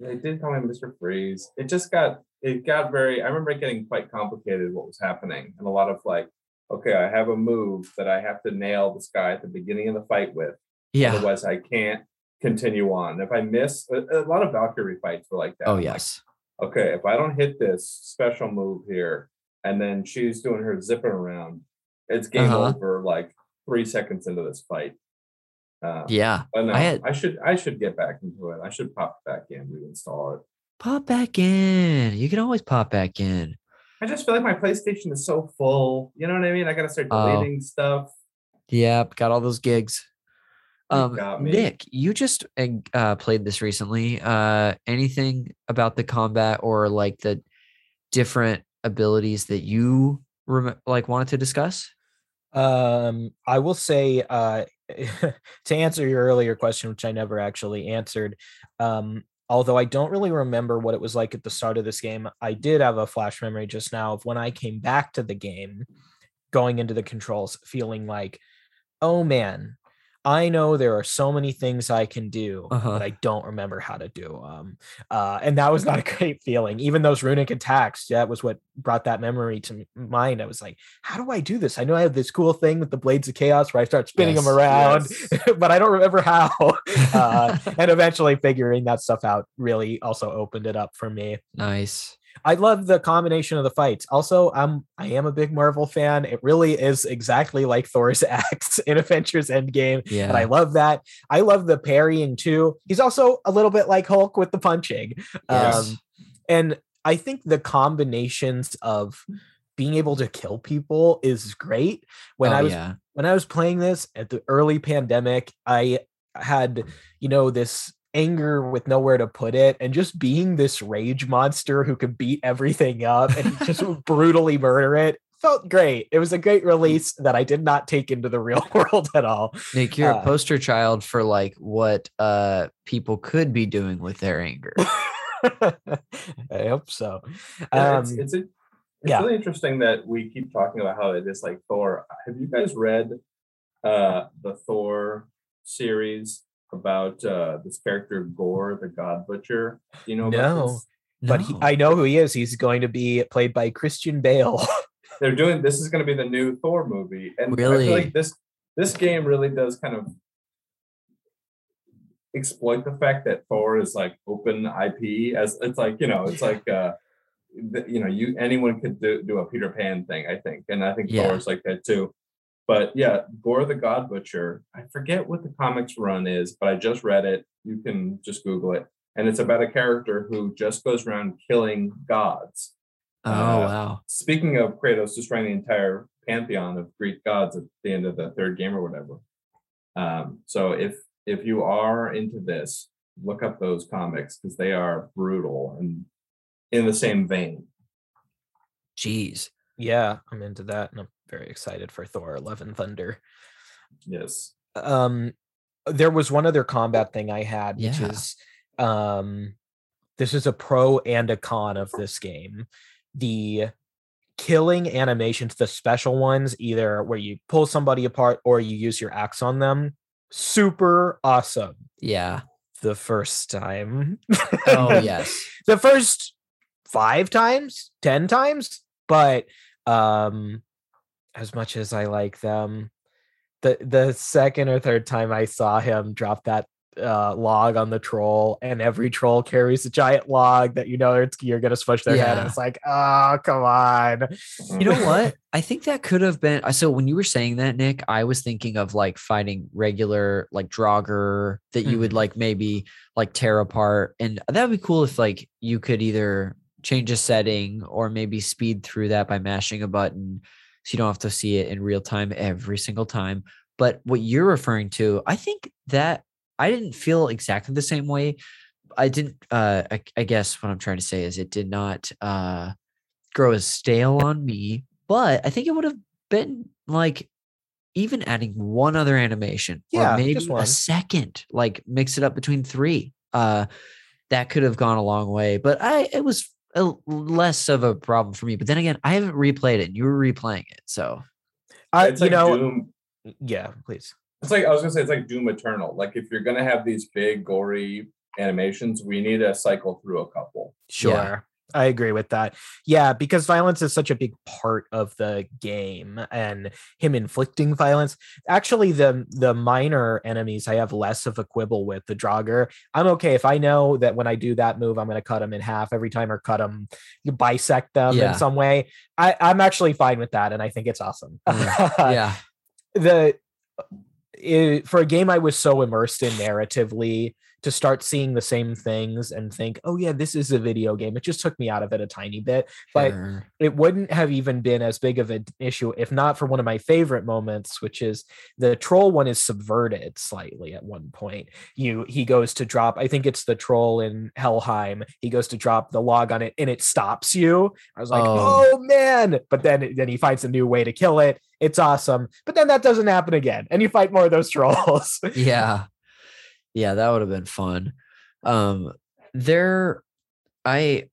They did call me Mr. Freeze. It just got it got very I remember it getting quite complicated what was happening and a lot of like, okay, I have a move that I have to nail this guy at the beginning of the fight with. yeah Otherwise I can't continue on. If I miss a, a lot of Valkyrie fights were like that. oh I'm like, yes okay, if I don't hit this special move here, and then she's doing her zipping around, it's game Uh-huh. over like three seconds into this fight. Uh, yeah but no, I I, should I should get back into it. I should pop back in, reinstall it. pop back in you can always pop back in I just feel like my PlayStation is so full. You know what I mean? I gotta start Oh. deleting stuff. Yep, got all those gigs. Um. Nick, you just uh, played this recently. Uh, anything about the combat or like the different abilities that you rem- like wanted to discuss? Um, I will say uh, [LAUGHS] to answer your earlier question, which I never actually answered. Um, although I don't really remember what it was like at the start of this game, I did have a flash memory just now of when I came back to the game, going into the controls, feeling like, oh man, I know there are so many things I can do, Uh-huh. but I don't remember how to do them. Uh, and that was not a [LAUGHS] great feeling. Even those runic attacks, that was what brought that memory to mind. I was like, how do I do this? I know I have this cool thing with the blades of chaos where I start spinning Yes, them around, yes. [LAUGHS] but I don't remember how. [LAUGHS] Uh, and eventually figuring that stuff out really also opened it up for me. nice. I love the combination of the fights. Also, I'm I am a big Marvel fan. It really is exactly like Thor's [LAUGHS] axe in Avengers Endgame. Yeah. And I love that. I love the parrying too. He's also a little bit like Hulk with the punching. Yes. Um, and I think the combinations of being able to kill people is great. When oh, I was yeah. when I was playing this at the early pandemic, I had, you know, this anger with nowhere to put it and just being this rage monster who could beat everything up and [LAUGHS] just brutally murder it felt great. It was a great release that I did not take into the real [LAUGHS] world at all. Nick, you're uh, a poster child for like what uh people could be doing with their anger. [LAUGHS] I hope so. Yeah, Um, it's it's, it's yeah. really interesting that we keep talking about how it is like Thor. Have you guys read uh the Thor series about uh this character Gorr the God Butcher? Do you know about No. this? but he, I know who he is. He's going to be played by Christian Bale. [LAUGHS] They're doing this is going to be the new Thor movie, and I Really? feel like this this game really does kind of exploit the fact that Thor is like open IP as it's like you know it's like uh you know you anyone could do, do a Peter Pan thing I think and I think Yeah. Thor's like that too. But yeah, Gorr the God Butcher. I forget what the comics run is, but I just read it. You can just Google it, and it's about a character who just goes around killing gods oh uh, wow. speaking of Kratos destroying the entire pantheon of Greek gods at the end of the third game or whatever. Um, so if if you are into this, look up those comics because they are brutal and in the same vein. Jeez. yeah, I'm into that, and I'm very excited for Thor: Love and Thunder. Yes. um there was one other combat thing I had, which is um this is a pro and a con of this game. The killing animations, the special ones, either where you pull somebody apart or you use your axe on them, super awesome Yeah. the first time. Oh [LAUGHS] yes. the first five times, ten times, but um as much as I like them, the the second or third time I saw him drop that uh log on the troll and every troll carries a giant log that you know it's you're gonna smush their head. It's like, oh come on. You know [LAUGHS] what? I think that could have been. uh, So when you were saying that, Nick, I was thinking of like fighting regular like Draugr that you would Mhm. like maybe like tear apart, and that would be cool if like you could either change a setting or maybe speed through that by mashing a button, so you don't have to see it in real time every single time. But what you're referring to, I think that I didn't feel exactly the same way. I didn't. Uh, I, I guess what I'm trying to say is it did not. Uh, grow as stale on me, but I think it would have been like even adding one other animation Yeah, or maybe a second, like mix it up between three. Uh that could have gone a long way, but I it was a, less of a problem for me. But then again, I haven't replayed it and you were replaying it. So I it's you like know Doom. yeah, please. It's like I was gonna say it's like Doom Eternal. Like if you're gonna have these big gory animations, we need to cycle through a couple. Sure. I agree with that. Yeah, because violence is such a big part of the game and him inflicting violence. Actually, the the minor enemies I have less of a quibble with. The Draugr, I'm okay if I know that when I do that move, I'm going to cut them in half every time or cut them, you bisect them Yeah. in some way. I, I'm actually fine with that, and I think it's awesome. Mm, [LAUGHS] yeah. the it, for a game I was so immersed in narratively to start seeing the same things and think, oh yeah, this is a video game. It just took me out of it a tiny bit, but Sure. it wouldn't have even been as big of an issue if not for one of my favorite moments, which is the troll one is subverted slightly at one point. You he goes to drop, I think it's the troll in Helheim. He goes to drop the log on it and it stops you. I was like, Oh. oh, man. But then then he finds a new way to kill it. It's awesome. But then that doesn't happen again. And you fight more of those [LAUGHS] trolls. yeah yeah that would have been fun. Um there i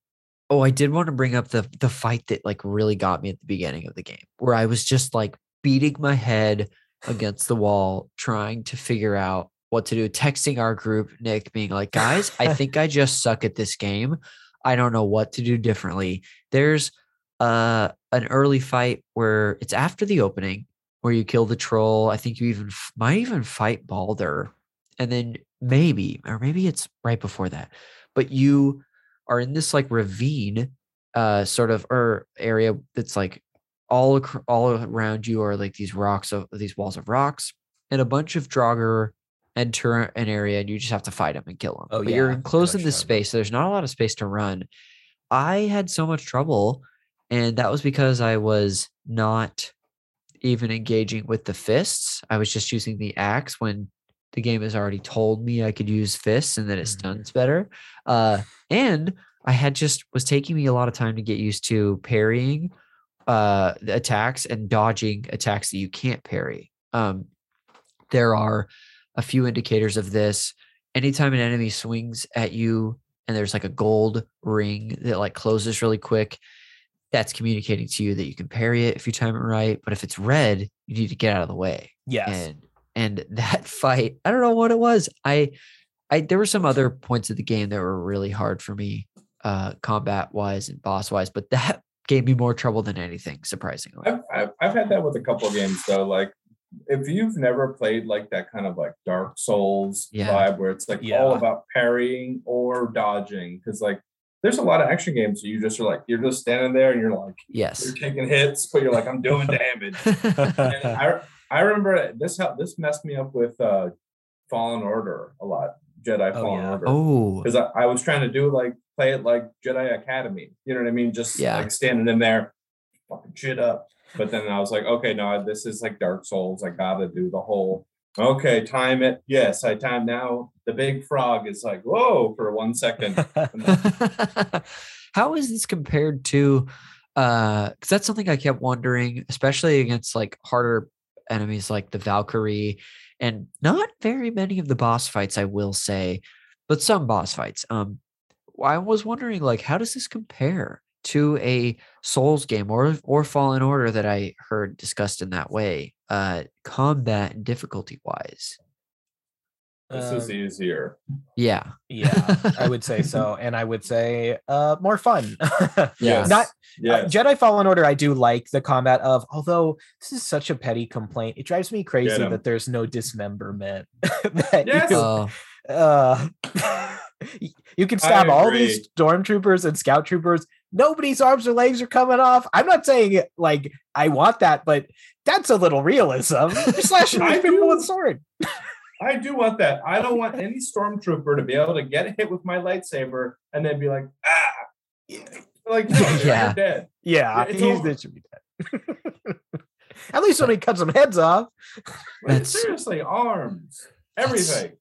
oh i did want to bring up the the fight that like really got me at the beginning of the game where i was just like beating my head against the wall trying to figure out what to do texting our group nick being like guys i think i [LAUGHS] just suck at this game. I don't know what to do differently. There's uh an early fight where it's after the opening where you kill the troll. I think you even might even fight Baldur, and then maybe, or maybe it's right before that. But you are in this like ravine, uh, sort of or area that's like all ac- all around you are like these rocks of these walls of rocks, and a bunch of Draugr enter an area, and you just have to fight them and kill them. Oh, but you're yeah, know enclosed in this space, so there's not a lot of space to run. I had so much trouble, and that was because I was not even engaging with the fists. I was just using the axe when the game has already told me I could use fists and that it Mhm. stuns better. Uh, and I had just was taking me a lot of time to get used to parrying uh, the attacks and dodging attacks that you can't parry. Um, there are a few indicators of this. Anytime an enemy swings at you and there's like a gold ring that like closes really quick, that's communicating to you that you can parry it if you time it right. But if it's red, you need to get out of the way. Yes. And and that [LAUGHS] fight, I don't know what it was. I I there were some other points of the game that were really hard for me, uh, combat wise and boss wise, but that [LAUGHS] gave me more trouble than anything, surprisingly. I've, I've I've had that with a couple of games though. Like if you've never played like that kind of like Dark Souls Yeah. vibe where it's like all about parrying or dodging, because like there's a lot of action games you just are like you're just standing there and you're like Yes. you're taking hits, but you're like I'm doing [LAUGHS] damage. [LAUGHS] And I I remember this how this messed me up with uh Fallen Order a lot. Jedi Oh, Fallen yeah. Order. oh, because I, I was trying to do like play it like Jedi Academy. You know what I mean? Just Yeah. like standing in there, fucking shit up. But then I was like, okay, no, this is like Dark Souls. I gotta do the whole. Okay, time it. Yes, I time now. The big frog is like, whoa, for one second. [LAUGHS] How is this compared to uh because that's something I kept wondering, especially against like harder enemies like the Valkyrie and not very many of the boss fights, I will say, but some boss fights. Um I was wondering like how does this compare to a Souls game or or Fallen Order that I heard discussed in that way, uh combat difficulty wise. This is Um, easier. Yeah. yeah, I would say [LAUGHS] so. And I would say uh more fun. Yeah. [LAUGHS] Not Yes. Uh, Jedi Fallen Order, I do like the combat of, although this is such a petty complaint. It drives me crazy that there's no dismemberment. [LAUGHS] that Yes. you, Oh, uh, you can stab all these agree. stormtroopers and scout troopers. Nobody's arms or legs are coming off. I'm not saying it like I want that, but that's a little realism. [LAUGHS] You're slashing I these people with do. sword. I do want that. I don't want [LAUGHS] any stormtrooper to be able to get hit with my lightsaber and then be like, ah, like no, Yeah. yeah, dead. Yeah, It's he's over. should be dead. [LAUGHS] At least when he cuts some heads off. Like, That's- seriously arms, That's- everything.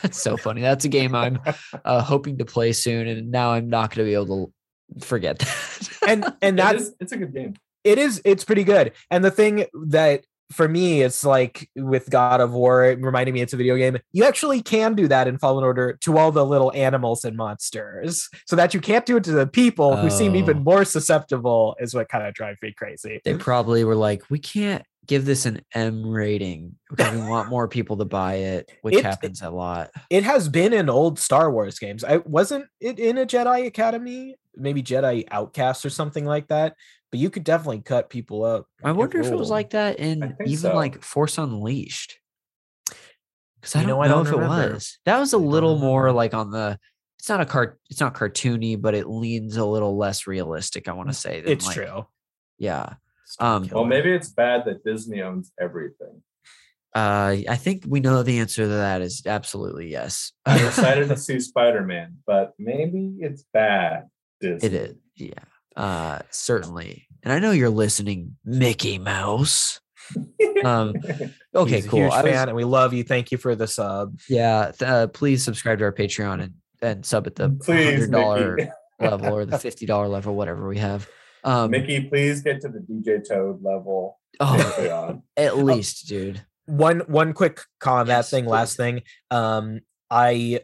That's so funny. That's a game I'm uh, hoping to play soon, and now I'm not going to be able to forget that. And [LAUGHS] and that is- it's a good game. it is it's pretty good and the thing that for me it's like with god of war it reminded me it's a video game you actually can do that in fallen order to all the little animals and monsters so that you can't do it to the people who seem even Oh. more susceptible is what kind of drives me crazy they probably were like, we can't give this an M rating because we want more people to buy it, which It- happens a lot. it has been in old star wars games i wasn't it in a jedi academy maybe jedi outcast or something like that but you could definitely cut people up I wonder if it was like that in even so. like Force Unleashed. Because I You don't know, I know, don't if remember. it was. That was a little more like on the. It's not a cart. It's not cartoony, but it leans a little less realistic. I want to say. It's like- true Yeah. Storm Um, Well, maybe it's bad that Disney owns everything. Uh, I think we know the answer to that is absolutely yes. I'm [LAUGHS] excited to see Spider-Man, but maybe it's bad. Disney. It is, yeah, uh, certainly. And I know you're listening, Mickey Mouse. Um, [LAUGHS] okay, He's a cool. huge I was- fan, and we love you. Thank you for the sub. yeah, th- uh, please subscribe to our Patreon and, and sub at the Please, hundred dollar [LAUGHS] level or the fifty dollar level, whatever we have. Um, Mickey, please get to the DJ Toad level. oh, Patreon. at least, dude. one one quick combat Yes, thing last thing. Um i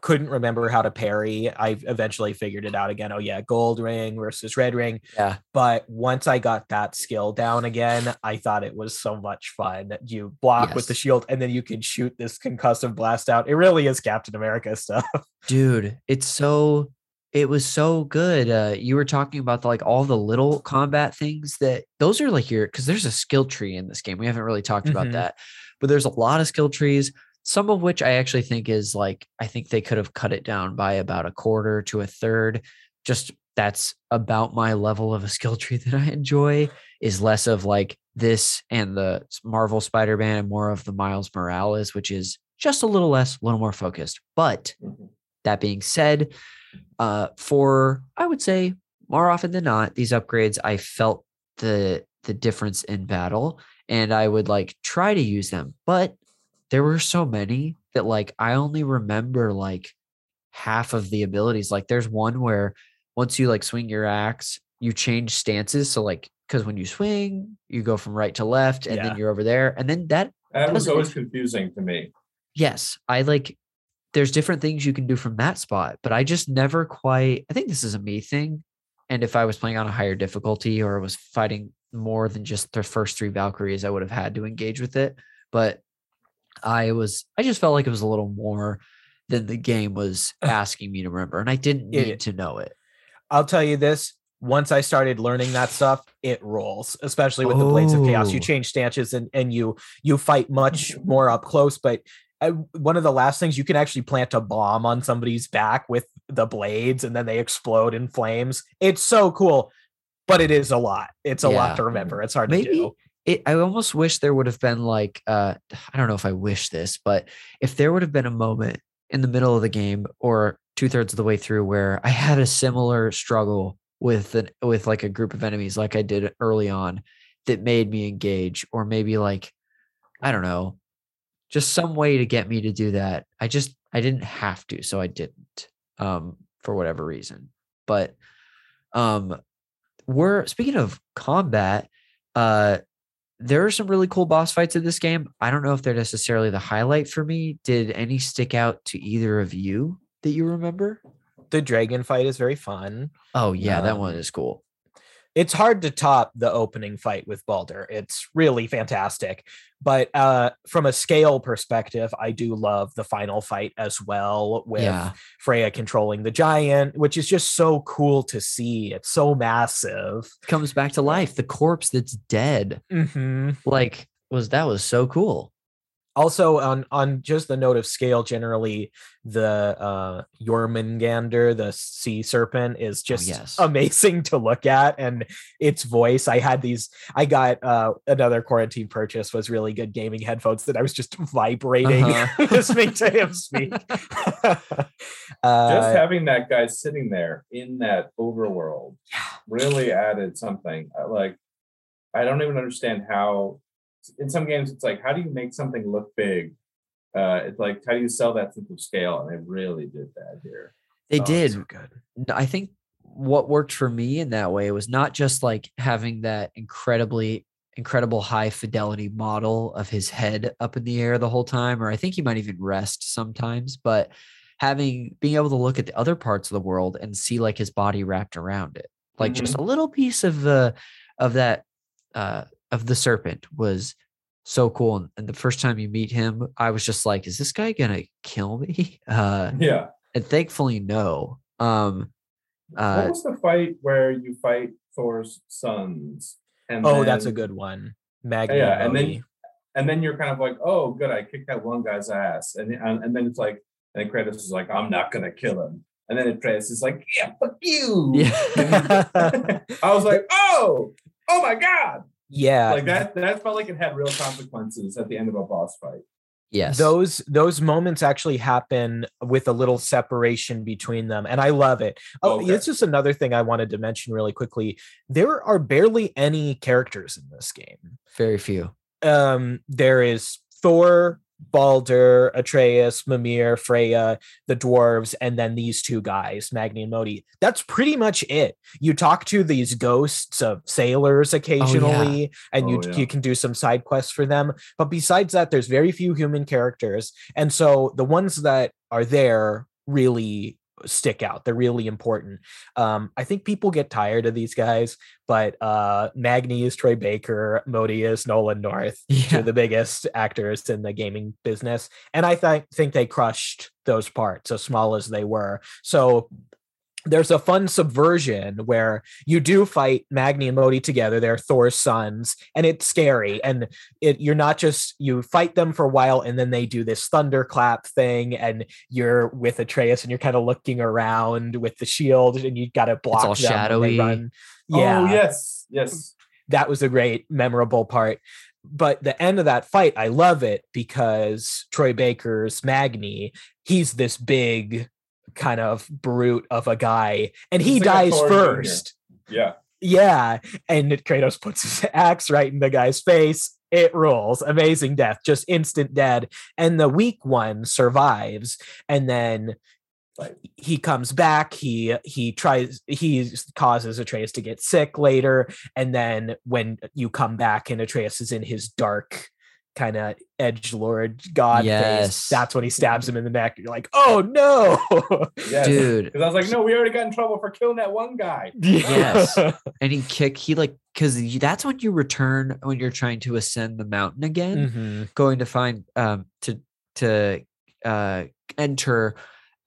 couldn't remember how to parry. I eventually figured it out again. Oh yeah gold ring versus red ring. Yeah. but once i got that skill down again i thought it was so much fun. That you block with the shield and then you can shoot this concussive blast out. It really is captain america [LAUGHS] stuff. Dude it's so it was so good uh you were talking about the, like all the little combat things that those are like your because there's a skill tree in this game we haven't really talked about Mhm. that but there's a lot of skill trees some of which i actually think is like i think they could have cut it down by about a quarter to a third just that's about my level of a skill tree [LAUGHS] that i enjoy is less of like this and the marvel spider-man and more of the miles morales which is just a little less a little more focused but Mhm. that being said, uh, for I would say more often than not, these upgrades I felt the the difference in battle, and I would like try to use them, but there were so many that like I only remember like half of the abilities. Like there's one where once you like swing your axe, you change stances. So like because when you swing, you go from right to left, and Yeah. then you're over there, and then that That was always confusing to me. yes, I like there's different things you can do from that spot, but I just never quite I think this is a me thing. And if I was playing on a higher difficulty or was fighting more than just the first three Valkyries, I would have had to engage with it. But I was I just felt like it was a little more than the game was [CLEARS THROAT] asking me to remember. And I didn't It- need to know it. I'll tell you this. Once I started learning that stuff, it rolls, especially with the blades of chaos. You Oh. change stances and, and you you fight much mm-hmm. more up close. But one of the last things you can actually plant a bomb on somebody's back with the blades, and then they explode in flames. It's so cool, but it is a lot. It's a Yeah. lot to remember. It's hard to Maybe do. it, I almost wish there would have been like uh I don't know if I wish this, but if there would have been a moment in the middle of the game or two thirds of the way through where I had a similar struggle with an with like a group of enemies like I did early on that made me engage, or maybe like I don't know, just some way to get me to do that. I just I didn't have to, so I didn't um for whatever reason. But um we're speaking of combat, uh there are some really cool boss fights in this game. I don't know if they're necessarily the highlight for me. Did any stick out to either of you that you remember? The dragon fight is very fun. Oh yeah, that one Um, is cool. It's hard to top the opening fight with Baldur. It's really fantastic. But uh, from a scale perspective, I do love the final fight as well with Yeah. Freya controlling the giant, which is just so cool to see. It's so massive. Comes back to life. The corpse that's dead. hmm Like was that was so cool. Also, on on just the note of scale, generally, the uh, Jormungandr, the sea serpent, is just yes. [LAUGHS] amazing to look at, and its voice. I had these. I got uh, another quarantine purchase was really good gaming headphones that I was just vibrating Uh-huh. [LAUGHS] listening to him speak. [LAUGHS] Just uh, having that guy sitting there in that overworld really added something. Like, I don't even understand how. In some games, it's like, how do you make something look big? Uh, it's like, how do you sell that sense of scale? And they really did that here. They oh, did. so I think what worked for me in that way was not just like having that incredibly incredible high fidelity model of his head up in the air the whole time or I think he might even rest sometimes but having being able to look at the other parts of the world and see like his body wrapped around it like just a little piece of the of that uh of the serpent was so cool and, and the first time you meet him I was just like is this guy gonna kill me [LAUGHS] uh Yeah. and thankfully no um uh what was the fight where you fight Thor's sons? And Oh, that's a good one. Magni. Yeah, and Modi. then and then you're kind of like, oh, good, I kicked that one guy's ass, and and, and then it's like, and then Kratos is like, I'm not gonna kill him, and then Kratos is like, yeah, fuck you. yeah [LAUGHS] I was like, oh, oh my god, Yeah, Like that that felt like it had real consequences at the end of a boss fight. Yes. those those moments actually happen with a little separation between them and i love it oh Okay. it's just another thing i wanted to mention really quickly there are barely any characters in this game very few. um there is thor baldur atreus mimir freya the dwarves and then these two guys magni and modi. That's pretty much it. You talk to these ghosts of sailors oh, occasionally and you Oh, yeah. you can do some side quests for them but besides that there's very few human characters and so the ones that are there really stick out they're really important um i think people get tired of these guys but uh magni is troy baker modi is nolan north two [LAUGHS] Yeah. of the biggest actors in the gaming business and i th- think they crushed those parts as small as they were so there's a fun subversion where you do fight Magni and Modi together. They're Thor's sons, and it's scary. And it you're not just you fight them for a while, and then they do this thunderclap thing, and you're with Atreus, and you're kind of looking around with the shield, and you got to block all them when they shadowy. run. Oh, yeah, Oh yes, yes. that was a great memorable part but the end of that fight i love it because troy baker's magni he's this big kind of brute of a guy and he like dies Thor Jr.. first. Yeah. yeah and kratos puts his [LAUGHS] axe right in the guy's face. It rules. Amazing death. Just instant dead. And the weak one survives and then he comes back. He he tries he causes atreus to get sick later and then when you come back and atreus is in his dark kind of edge lord god Yes. face that's when he stabs him in the neck you're like oh no [LAUGHS] Yes. Dude. Because I was like, no, we already got in trouble for killing that one guy. [LAUGHS] Yes. And he kick he like because that's when you return when you're trying to ascend the mountain again. Mhm. going to find um to to uh enter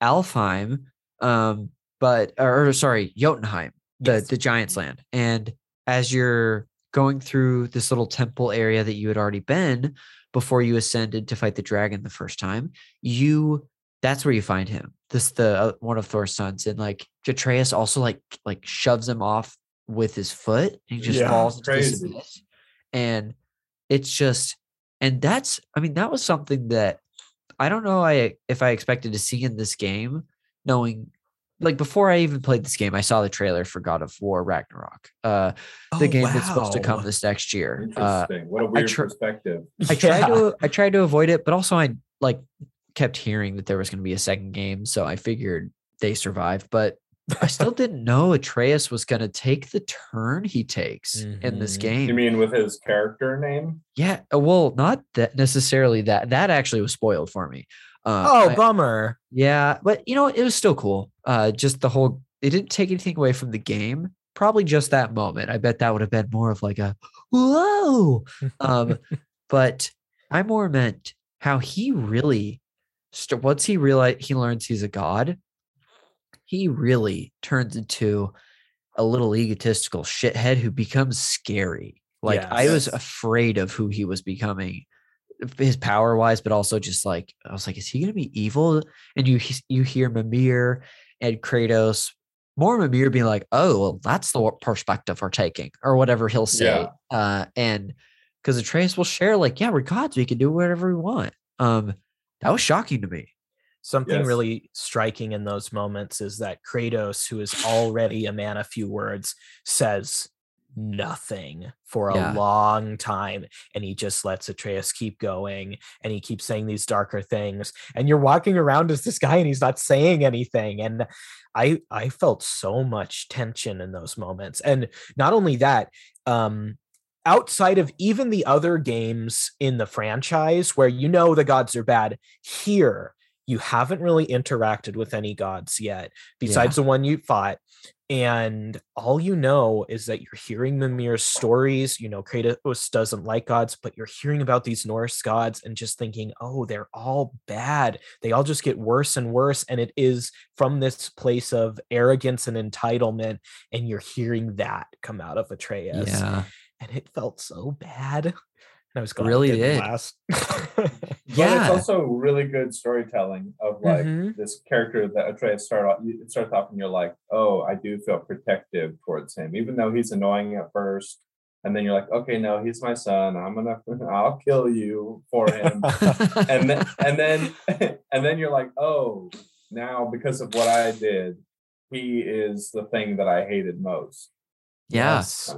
Alfheim um but or, or sorry Jotunheim the Yes. the giants land and as you're going through this little temple area that you had already been before you ascended to fight the dragon the first time you that's where you find him this the uh, one of Thor's sons and like Atreus also like like shoves him off with his foot and he just Yeah, falls into this crazy. abyss. and it's just and that's i mean that was something that i don't know i if i expected to see in this game knowing like before i even played this game i saw the trailer for god of war ragnarok uh the Oh, game that's supposed to come this next year uh Interesting. what a weird tr- perspective. i [LAUGHS] tried Yeah. to i tried to avoid it but also i like kept hearing that there was going to be a second game so i figured they survived but i still [LAUGHS] didn't know atreus was going to take the turn he takes in this Mhm. game You mean with his character name? Yeah, uh, well, not that necessarily that. That actually was spoiled for me. Uh, oh I- bummer yeah, but you know, it was still cool. Uh, just the whole. It didn't take anything away from the game. Probably just that moment. I bet that would have been more of like a whoa. Um, [LAUGHS] but I more meant how he really. St- once he realize he learns he's a god, he really turns into a little egotistical shithead who becomes scary. Like I was afraid of who he was becoming, his power wise, but also just like I was like, is he gonna be evil? And you you hear Mimir and Kratos, more Mimir being like, oh, well, that's the perspective we're taking, or whatever he'll say. Uh, and because Atreus will share, like, yeah, we're gods, we can do whatever we want. Um, that was shocking to me. Something Yes. really striking in those moments is that Kratos, who is already a man of few words, says nothing for a Yeah. long time. And he just lets Atreus keep going and he keeps saying these darker things. And you're walking around as this guy and he's not saying anything. And I I felt so much tension in those moments. And not only that, um, outside of even the other games in the franchise where you know the gods are bad, here you haven't really interacted with any gods yet, besides the one you fought. And all you know is that you're hearing Mimir's stories. You know, Kratos doesn't like gods, but you're hearing about these Norse gods and just thinking, oh, they're all bad. They all just get worse and worse. And it is from this place of arrogance and entitlement. And you're hearing that come out of Atreus Yeah. and it felt so bad. And I was glad Really it didn't did. last. [LAUGHS] But Yeah. it's also really good storytelling of like Mhm. this character that Atreus start off. You it starts off and you're like, oh, I do feel protective towards him, even though he's annoying at first. and then you're like, okay, no, he's my son. I'm gonna, [LAUGHS] I'll kill you for him. [LAUGHS] and then, and then, and then you're like, oh, now because of what I did, he is the thing that I hated most. Yes.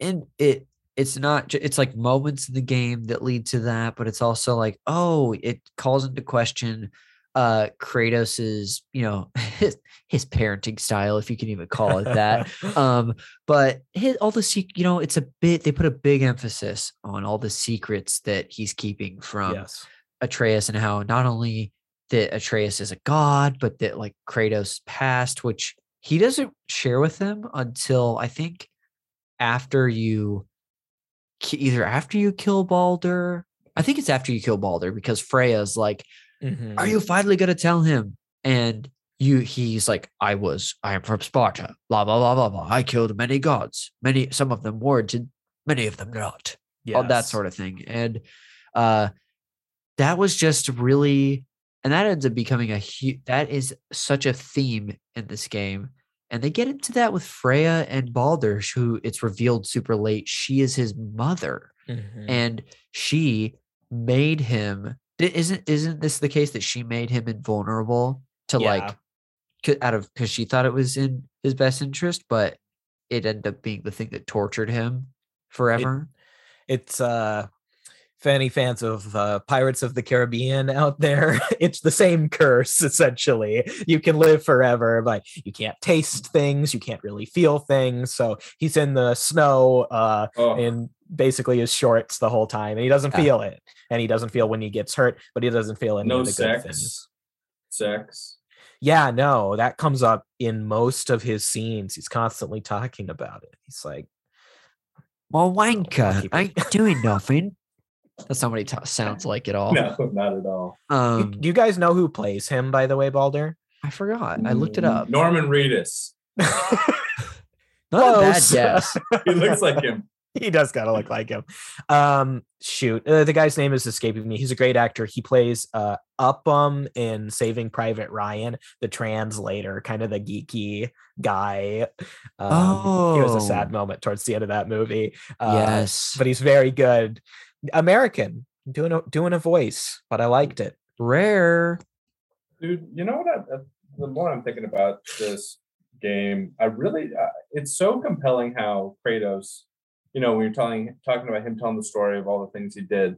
and it it's not it's like moments in the game that lead to that but it's also like oh it calls into question uh kratos's you know [LAUGHS] his, his parenting style if you can even call it that [LAUGHS] um but his all the you know it's a bit they put a big emphasis on all the secrets that he's keeping from yes. Atreus and how not only that Atreus is a god, but that like Kratos passed, which he doesn't share with them until I think after you either after you kill Baldur. I think it's after you kill Baldur because Freya's like, Mhm. Are you finally gonna tell him? And you he's like, I was, I am from Sparta, blah blah blah blah blah. I killed many gods, many some of them warranted, many of them not all that sort of thing. And uh that was just really and that ends up becoming a huge that is such a theme in this game. And they get into that with Freya and Baldur, who it's revealed super late. She is his mother. Mhm. And she made him isn't isn't this the case that she made him invulnerable to Yeah. like out of because she thought it was in his best interest, but it ended up being the thing that tortured him forever. it's uh for any fans of uh, Pirates of the Caribbean out there, [LAUGHS] it's the same curse essentially. You can live forever, but you can't taste things, you can't really feel things. So he's in the snow uh, Oh, in basically his shorts the whole time, and he doesn't Yeah. feel it. And he doesn't feel when he gets hurt, but he doesn't feel any no of the good things. sex. Sex. Yeah, no, that comes up in most of his scenes. He's constantly talking about it. He's like, Well, I'll wanker, ain't doing nothing. That's not what he ta- sounds like at all. No, not at all. "You- Um, do you guys know who plays him, by the way, Baldur? I forgot. I looked it Mm, up. Norman Reedus. [LAUGHS] Not a bad guess. [LAUGHS] He looks like him. [LAUGHS] he does kind of look like him. Um, shoot, uh, the guy's name is escaping me. He's a great actor. He plays uh Upham in Saving Private Ryan, the translator, kind of the geeky guy. Um, he was a sad Oh. moment towards the end of that movie. Uh, yes. but he's very good. American, doing a doing a voice, but I liked it. Rare. Dude, you know what? I, uh, the more I'm thinking about this game, I really, uh, it's so compelling how Kratos, you know, when you're telling, talking about him telling the story of all the things he did,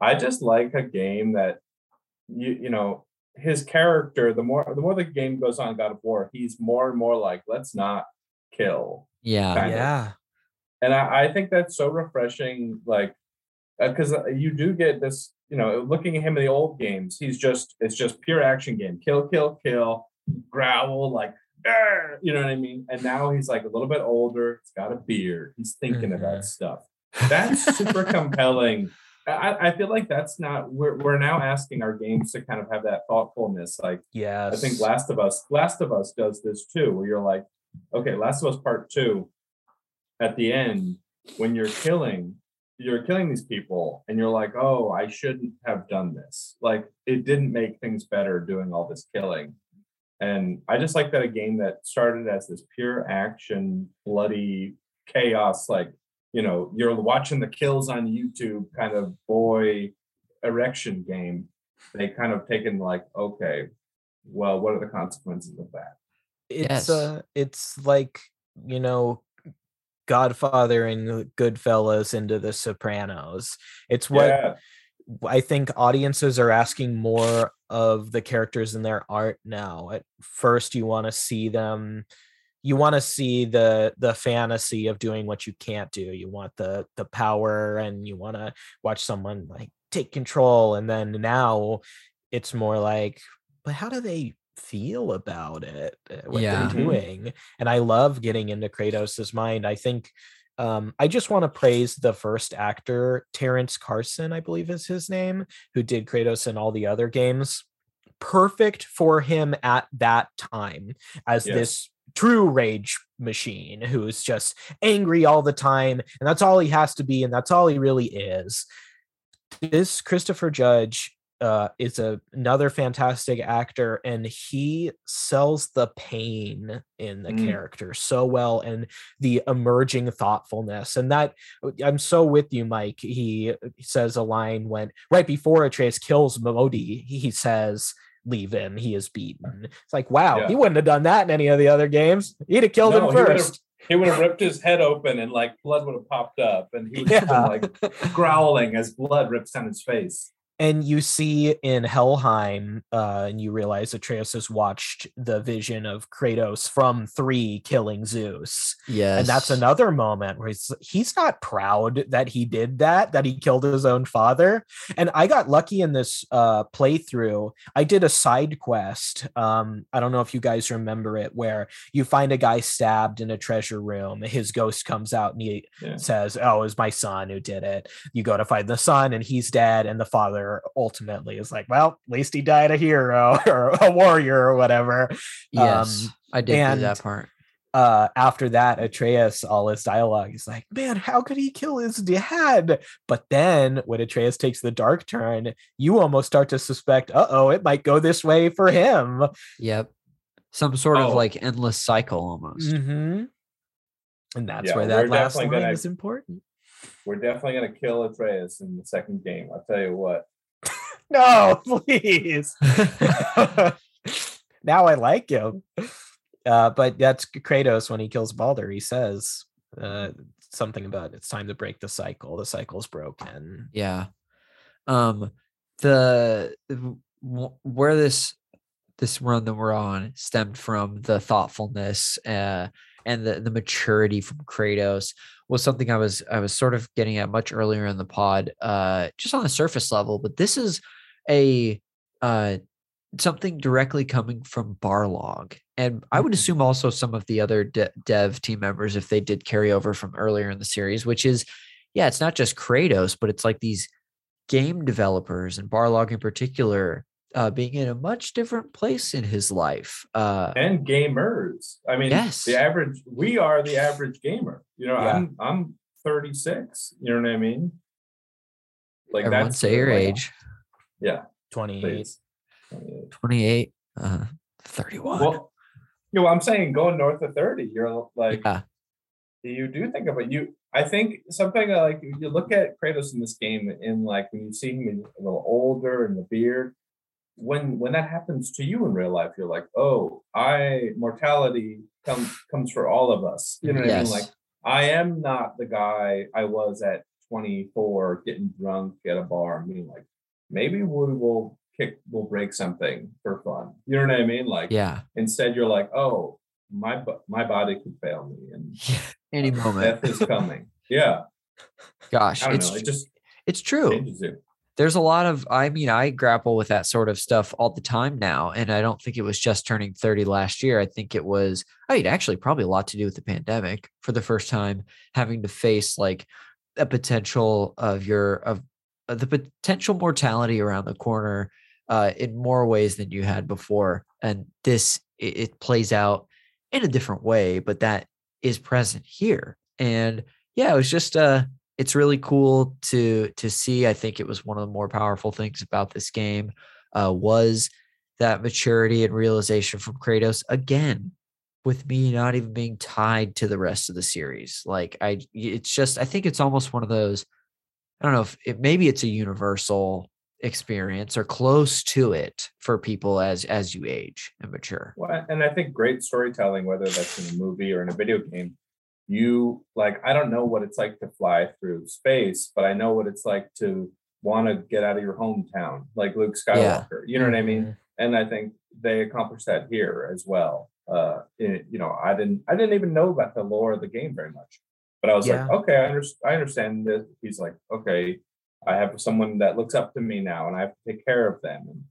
I just like a game that, you, you know, his character, the more, the more the game goes on, God of War, he's more and more like, let's not kill. Yeah. Kind of. yeah, and I, I think that's so refreshing like because you do get this you know looking at him in the old games he's just it's just pure action game kill kill kill growl like "Arr!" you know what i mean and now he's like a little bit older he's got a beard he's thinking Mhm. about stuff that's super compelling I, I feel like that's not we're, we're now asking our games to kind of have that thoughtfulness like yes. I think Last of Us, Last of Us does this too, where you're like, okay, Last of Us Part Two, at the end, when you're killing, you're killing these people, and you're like, oh, I shouldn't have done this. Like, it didn't make things better doing all this killing. And I just like that a game that started as this pure action, bloody chaos, like, you know, you're watching the kills on YouTube kind of boy erection game. They kind of taken like, okay, well, what are the consequences of that? it's Yes. uh it's like you know godfather and goodfellas into the sopranos. It's what yeah, i think audiences are asking more of the characters in their art now. At first you want to see them you want to see the the fantasy of doing what you can't do. You want the the power and you want to watch someone like take control. And then now it's more like but how do they feel about it uh, what Yeah. they're doing and i love getting into kratos's mind i think um, I just want to praise the first actor, Terrence Carson, I believe is his name, who did Kratos in all the other games. Perfect for him at that time as Yes. this true rage machine who's just angry all the time. And that's all he has to be. And that's all he really is. This Christopher Judge uh, is a, another fantastic actor, and he sells the pain in the Mm. character so well, and the emerging thoughtfulness. And that I'm so with you, Mike. He says a line when right before Atreus kills Modi, he says. Leave him. He is beaten. It's like, wow, Yeah. he wouldn't have done that in any of the other games. He'd have killed No, him first. He would have ripped his head open and like blood would have popped up and he would have been like growling as blood rips down his face. And you see in Helheim, uh, and you realize Atreus has watched the vision of Kratos from three killing Zeus. Yes. And that's another moment where he's he's not proud that he did that, that he killed his own father. And I got lucky in this uh playthrough. I did a side quest. Um, I don't know if you guys remember it, where you find a guy stabbed in a treasure room. His ghost comes out and he Yeah. says, Oh, it was my son who did it. You go to find the son, and he's dead, and the father ultimately is like, Well, at least he died a hero [LAUGHS] or a warrior or whatever Yes. um, I did and- that part. uh after that atreus all his dialogue is like man how could he kill his dad but then when atreus takes the dark turn you almost start to suspect uh-oh it might go this way for him Yep. Some sort of Oh. like endless cycle almost. hmm and that's Yeah, where that last definitely line gonna- is important We're definitely gonna kill Atreus in the second game. I'll tell you what. [LAUGHS] no please. [LAUGHS] Now i like him. Uh but that's kratos when he kills baldur. He says uh something about it's time to break the cycle. The cycle's broken. Yeah. Um the where this this run that we're on stemmed from the thoughtfulness uh and the the maturity from Kratos was something I was I was sort of getting at much earlier in the pod uh just on the surface level. But this is a uh something directly coming from Barlog and I would Mhm. assume also some of the other de- dev team members if they did carry over from earlier in the series which is yeah it's not just Kratos but it's like these game developers and Barlog in particular uh, being in a much different place in his life. Uh, And gamers. I mean, Yes. the average we are the average gamer. You know, Yeah. I'm I'm 36. You know what I mean? Like everyone say your like, age. Yeah, 28 please. 28, uh, 31. Well, you know, I'm saying going north of 30, you're like yeah. you do think of it. You, I think something like you look at Kratos in this game, in like when you see him a little older and the beard. When when that happens to you in real life, you're like, oh, I mortality comes comes for all of us. You know what I Yes. mean? Like I am not the guy I was at 24, getting drunk at a bar and being like, maybe we will kick, we'll break something for fun. You know what I mean? Like Yeah. instead, you're like, oh, my my body could fail me and [LAUGHS] Any [LAUGHS] moment. death is coming. Yeah, Gosh, it's know. It just it's true. There's a lot of I mean, I grapple with that sort of stuff all the time now. And I don't think it was just turning 30 last year. I think it was I mean, actually probably a lot to do with the pandemic for the first time, having to face like a potential of your of the potential mortality around the corner uh, in more ways than you had before. And this it, it plays out in a different way, but that is present here. And yeah, it was just uh it's really cool to to see. I think it was one of the more powerful things about this game uh, was that maturity and realization from Kratos again with me not even being tied to the rest of the series. Like I it's just I think it's almost one of those I don't know if it maybe it's a universal experience or close to it for people as as you age and mature. Well, and I think great storytelling, whether that's in a movie or in a video game, you like. I don't know what it's like to fly through space, but I know what it's like to want to get out of your hometown, like Luke Skywalker. You know what I mean? Mhm. and I think they accomplished that here as well. Uh, it- you know, I didn't, I didn't even know about the lore of the game very much, but I was Yeah. like, okay, I, under, I understand that. He's like, okay, I have someone that looks up to me now, and I have to take care of them. And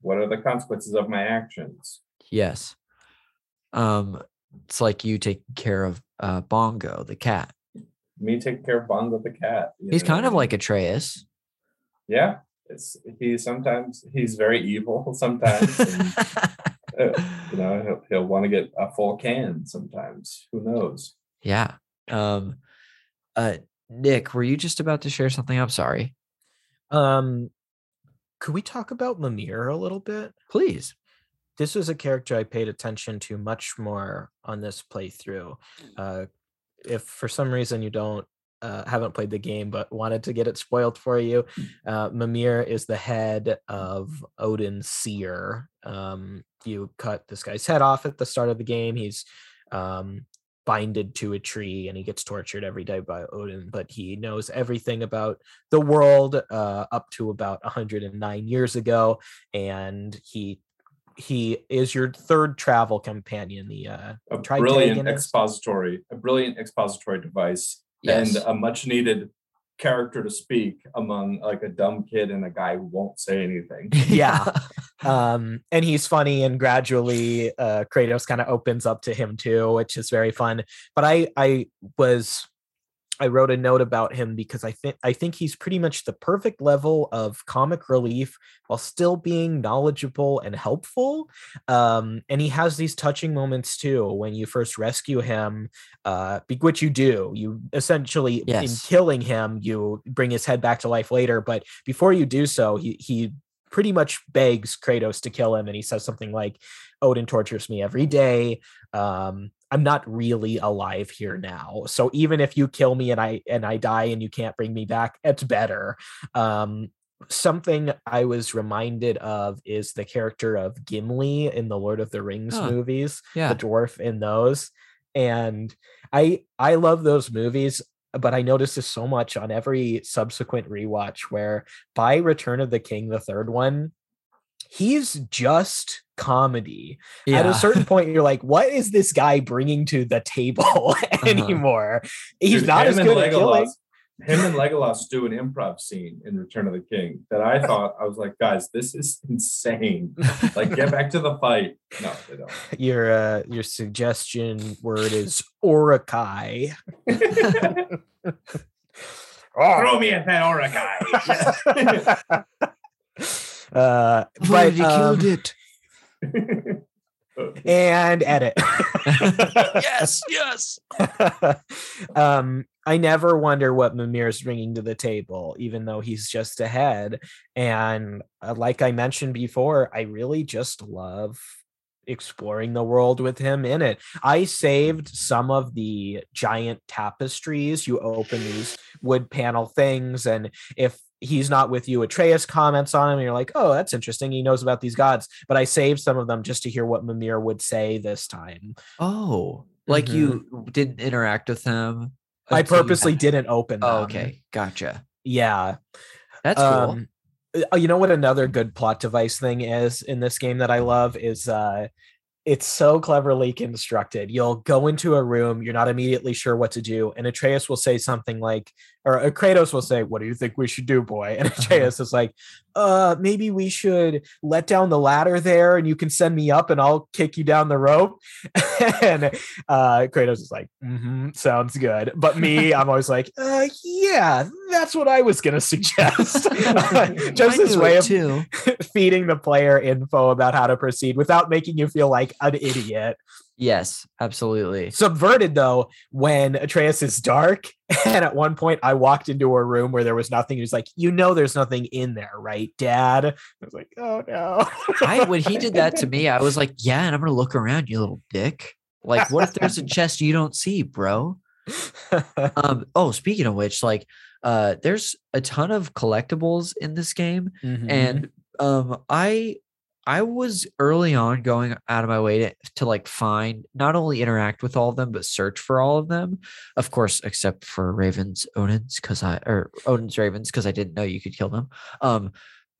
what are the consequences of my actions? Yes. Um it's like you taking care of uh Bongo the cat. Me taking care of Bongo the cat. He's know kind of like Atreus. yeah. It's he sometimes he's very evil [LAUGHS] sometimes. and, [LAUGHS] uh, you know, he'll, he'll want to get a full can sometimes. Who knows? yeah. Um uh Nick, were you just about to share something? I'm sorry. um could we talk about Mimir a little bit? Please. This was a character I paid attention to much more on this playthrough. Uh, if for some reason you don't uh, haven't played the game but wanted to get it spoiled for you, uh, Mimir is the head of Odin seer. Um, you cut this guy's head off at the start of the game. He's um, binded to a tree and he gets tortured every day by Odin, but he knows everything about the world uh, up to about 109 years ago, and he he is your third travel companion. The uh, a brilliant expository, a brilliant expository device, yes. and a much needed character to speak among like a dumb kid and a guy who won't say anything. [LAUGHS] yeah. [LAUGHS] um, and he's funny and gradually uh Kratos kind of opens up to him too, which is very fun. But I I was I wrote a note about him because I think I think he's pretty much the perfect level of comic relief while still being knowledgeable and helpful. Um, and he has these touching moments too when you first rescue him, uh, which you do. You essentially yes. in killing him, you bring his head back to life later. But before you do so, he he pretty much begs Kratos to kill him, and he says something like, "Odin tortures me every day. Um, I'm not really alive here now. So even if you kill me and I and I die and you can't bring me back, it's better. Um, something I was reminded of is the character of Gimli in the Lord of the Rings huh. movies, yeah. the dwarf in those. And I I love those movies, but I noticed this so much on every subsequent rewatch where by Return of the King, the third one, he's just comedy. Yeah. At a certain point, you're like, [LAUGHS] what is this guy bringing to the table [LAUGHS] uh-huh. anymore? He's Dude, not as good at killing. Him and Legolas do an improv scene in Return of the King that I [LAUGHS] thought I was like, guys, this is [LAUGHS] insane. Like, get back to the fight. No, they don't. Your uh, your suggestion word is Uruk-hai. oh. [LAUGHS] Throw me at that Uruk-hai. uh, but you um, killed it and edit. yes, yes. um, I never wonder what Mimir's bringing to the table, even though he's just ahead. And uh, like I mentioned before, I really just love exploring the world with him in it. I saved some of the giant tapestries. You open these wood panel things, and if he's not with you. Atreus comments on him, and you're like, oh, that's interesting. He knows about these gods. But I saved some of them just to hear what Mimir would say this time. Oh, like mm-hmm. you didn't interact with them. I purposely didn't open them. Oh, okay, gotcha. Yeah, that's cool. Um, uh, you know what another good plot device thing is in this game that I love is uh it's so cleverly constructed. You'll go into a room, you're not immediately sure what to do, and Atreus will say something like, or uh, Kratos will say, "What do you think we should do, boy?" And [LAUGHS] uh-huh. Atreus is like, "Uh, maybe we should let down the ladder there, and you can send me up, and I'll kick you down the rope." [LAUGHS] and uh, Kratos is like, mm-hmm, "Sounds good," but me, [LAUGHS] I'm always like, uh, "Yeah, that's what I was gonna suggest." Just this way of too. feeding the player info about how to proceed without making you feel like an idiot. Yes, absolutely. Subverted though, when Atreus is dark, [LAUGHS] and at one point I walked into a room where there was nothing. He was like, "You know, there's nothing in there, right, Dad?" I was like, "Oh no!" I when he did that to me, I was like, [LAUGHS] "Yeah," and I'm gonna look around, you little dick. Like, what if there's a [LAUGHS] chest you don't see, bro? um. Oh, speaking of which, like, uh, there's a ton of collectibles in this game, mm-hmm. and um, I I was early on going out of my way to, to like find not only interact with all of them, but search for all of them. Of course, except for Ravens, Odin's, because I or Odin's Ravens, because I didn't know you could kill them. Um,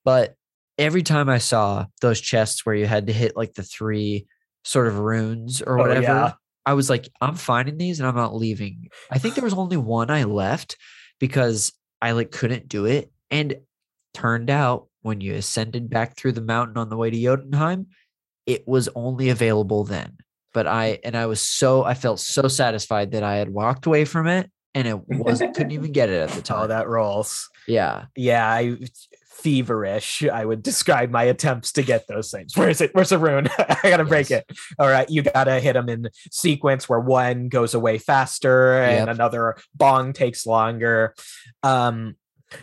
but every time I saw those chests where you had to hit like the three sort of runes or whatever, oh, yeah. I was like, I'm finding these and I'm not leaving. I think there was only one I left because I like couldn't do it. And turned out when you ascended back through the mountain on the way to Jotunheim, it was only available then. But I and I was so I felt so satisfied that I had walked away from it and it wasn't couldn't even get it at the [LAUGHS] oh, time. Oh, that rolls. Yeah. Yeah, I feverish. I would describe my attempts to get those things. Where is it? Where's the rune? [LAUGHS] I gotta yes. break it. All right, you gotta hit them in sequence where one goes away faster and yep. another bong takes longer. Um,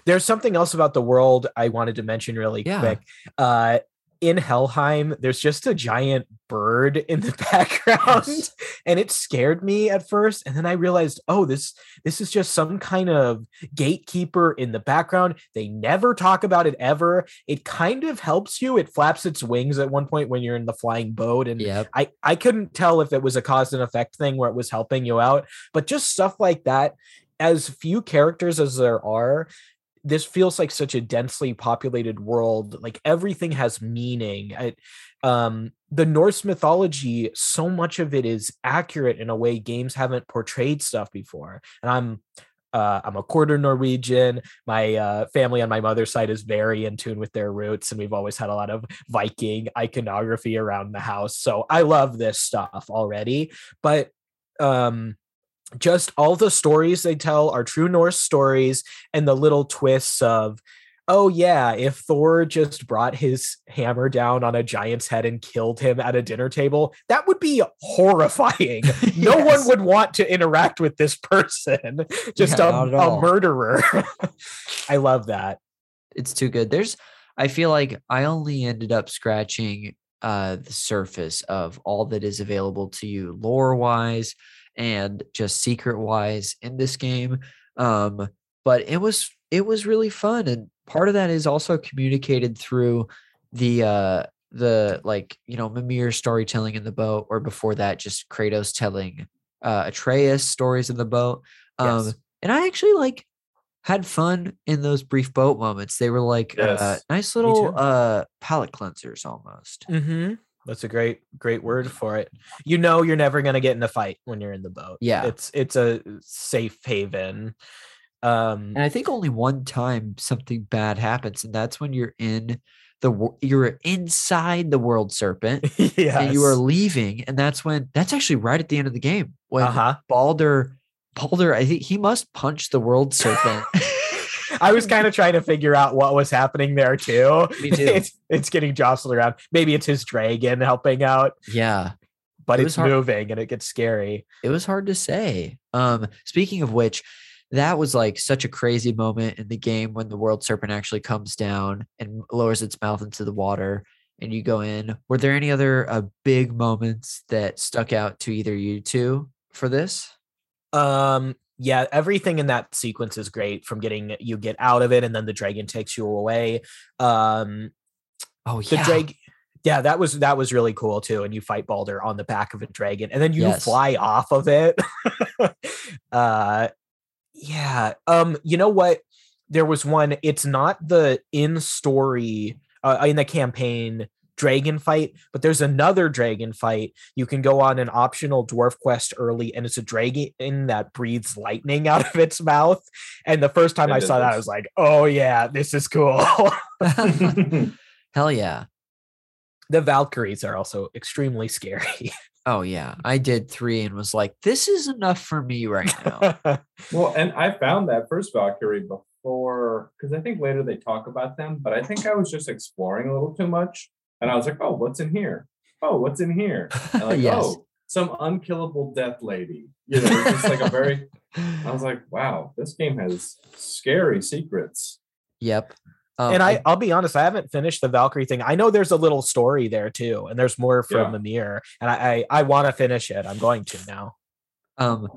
There's something else about the world I wanted to mention really Yeah. quick. Uh, in Helheim, there's just a giant bird in the [LAUGHS] background, Yes. and it scared me at first. And then I realized, oh, this this is just some kind of gatekeeper in the background. They never talk about it ever. It kind of helps you. It flaps its wings at one point when you're in the flying boat, and Yep. I I couldn't tell if it was a cause and effect thing where it was helping you out, but just stuff like that. As few characters as there are, this feels like such a densely populated world. Like everything has meaning. I, um, the Norse mythology, so much of it is accurate in a way games haven't portrayed stuff before. And I'm uh, I'm a quarter Norwegian. My uh, family on my mother's side is very in tune with their roots, and we've always had a lot of Viking iconography around the house. So I love this stuff already. But um, just all the stories they tell are true Norse stories, and the little twists of, oh yeah, if Thor just brought his hammer down on a giant's head and killed him at a dinner table, that would be horrifying. [LAUGHS] No one would want to interact with this person, [LAUGHS] just Yeah, a, a murderer. [LAUGHS] I love that. it's too good. There's I feel like I only ended up scratching uh the surface of all that is available to you lore wise and just secret wise in this game. Um but it was it was really fun and part of that is also communicated through the uh the like you know Mimir storytelling in the boat or before that just Kratos telling uh Atreus stories in the boat. Um Yes. and I actually like had fun in those brief boat moments. They were like uh, nice little uh palate cleansers almost. Mm-hmm. That's a great, great word for it. You know, you're never gonna get in a fight when you're in the boat. Yeah. it's it's a safe haven. Um, And I think only one time something bad happens, and that's when you're in the you're inside the world serpent yeah, [LAUGHS] and you are leaving, and that's when that's actually right at the end of the game when Uh huh. Baldur Baldur I think he must punch the world serpent. [LAUGHS] [LAUGHS] I was kind of trying to figure out what was happening there too. Me too. It's it's getting jostled around. Maybe it's his dragon helping out, yeah. but It it's was hard- moving and it gets scary. it was hard to say. Um, speaking of which, that was like such a crazy moment in the game when the world serpent actually comes down and lowers its mouth into the water and you go in. Were there any other uh, big moments that stuck out to either you two for this? Um, yeah, everything in that sequence is great from getting you get out of it and then the dragon takes you away. Um, Oh the yeah, dragon yeah that was that was really cool too and you fight baldur on the back of a dragon and then you Yes. fly off of it [LAUGHS] uh yeah um you know what there was one it's not the in story uh, in the campaign dragon fight but there's another dragon fight you can go on an optional dwarf quest early and it's a dragon that breathes lightning [LAUGHS] out of its mouth and the first time I i did saw that i was like oh yeah this is cool [LAUGHS] [LAUGHS] hell yeah. the Valkyries are also extremely scary. Oh yeah, I did three and was like, this is enough for me right now. well, and I found that first Valkyrie before because I think later they talk about them, but I think I was just exploring a little too much, and I was like, oh, what's in here? Oh, what's in here? Like, [LAUGHS] yes. oh, some unkillable death lady. You know, it's just like a very. [LAUGHS] I was like, wow, this game has scary secrets. Yep. Um, and I, I'll be honest, I haven't finished the Valkyrie thing. I know there's a little story there too, and there's more from Yeah. the mirror, and I I, I want to finish it. I'm going to now. Um,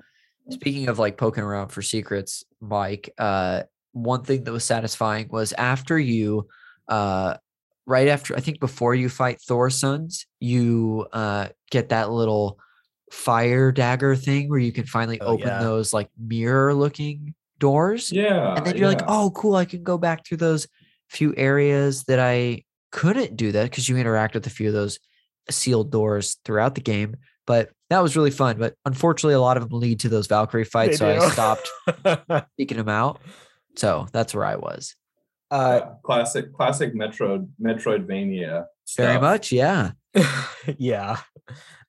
speaking of like poking around for secrets, Mike, uh, one thing that was satisfying was after you, uh, right after I think before you fight Thor's sons, you uh get that little fire dagger thing where you can finally Oh, open yeah. those like mirror looking doors, Yeah, and then you're like, oh, cool, I can go back through those few areas that I couldn't do that because you interact with a few of those sealed doors throughout the game. But that was really fun. But unfortunately, a lot of them lead to those Valkyrie fights, so I stopped [LAUGHS] seeking them out. So that's where I was. Uh, classic, classic Metroid, Metroidvania. Very stuff. much, yeah. [LAUGHS] yeah.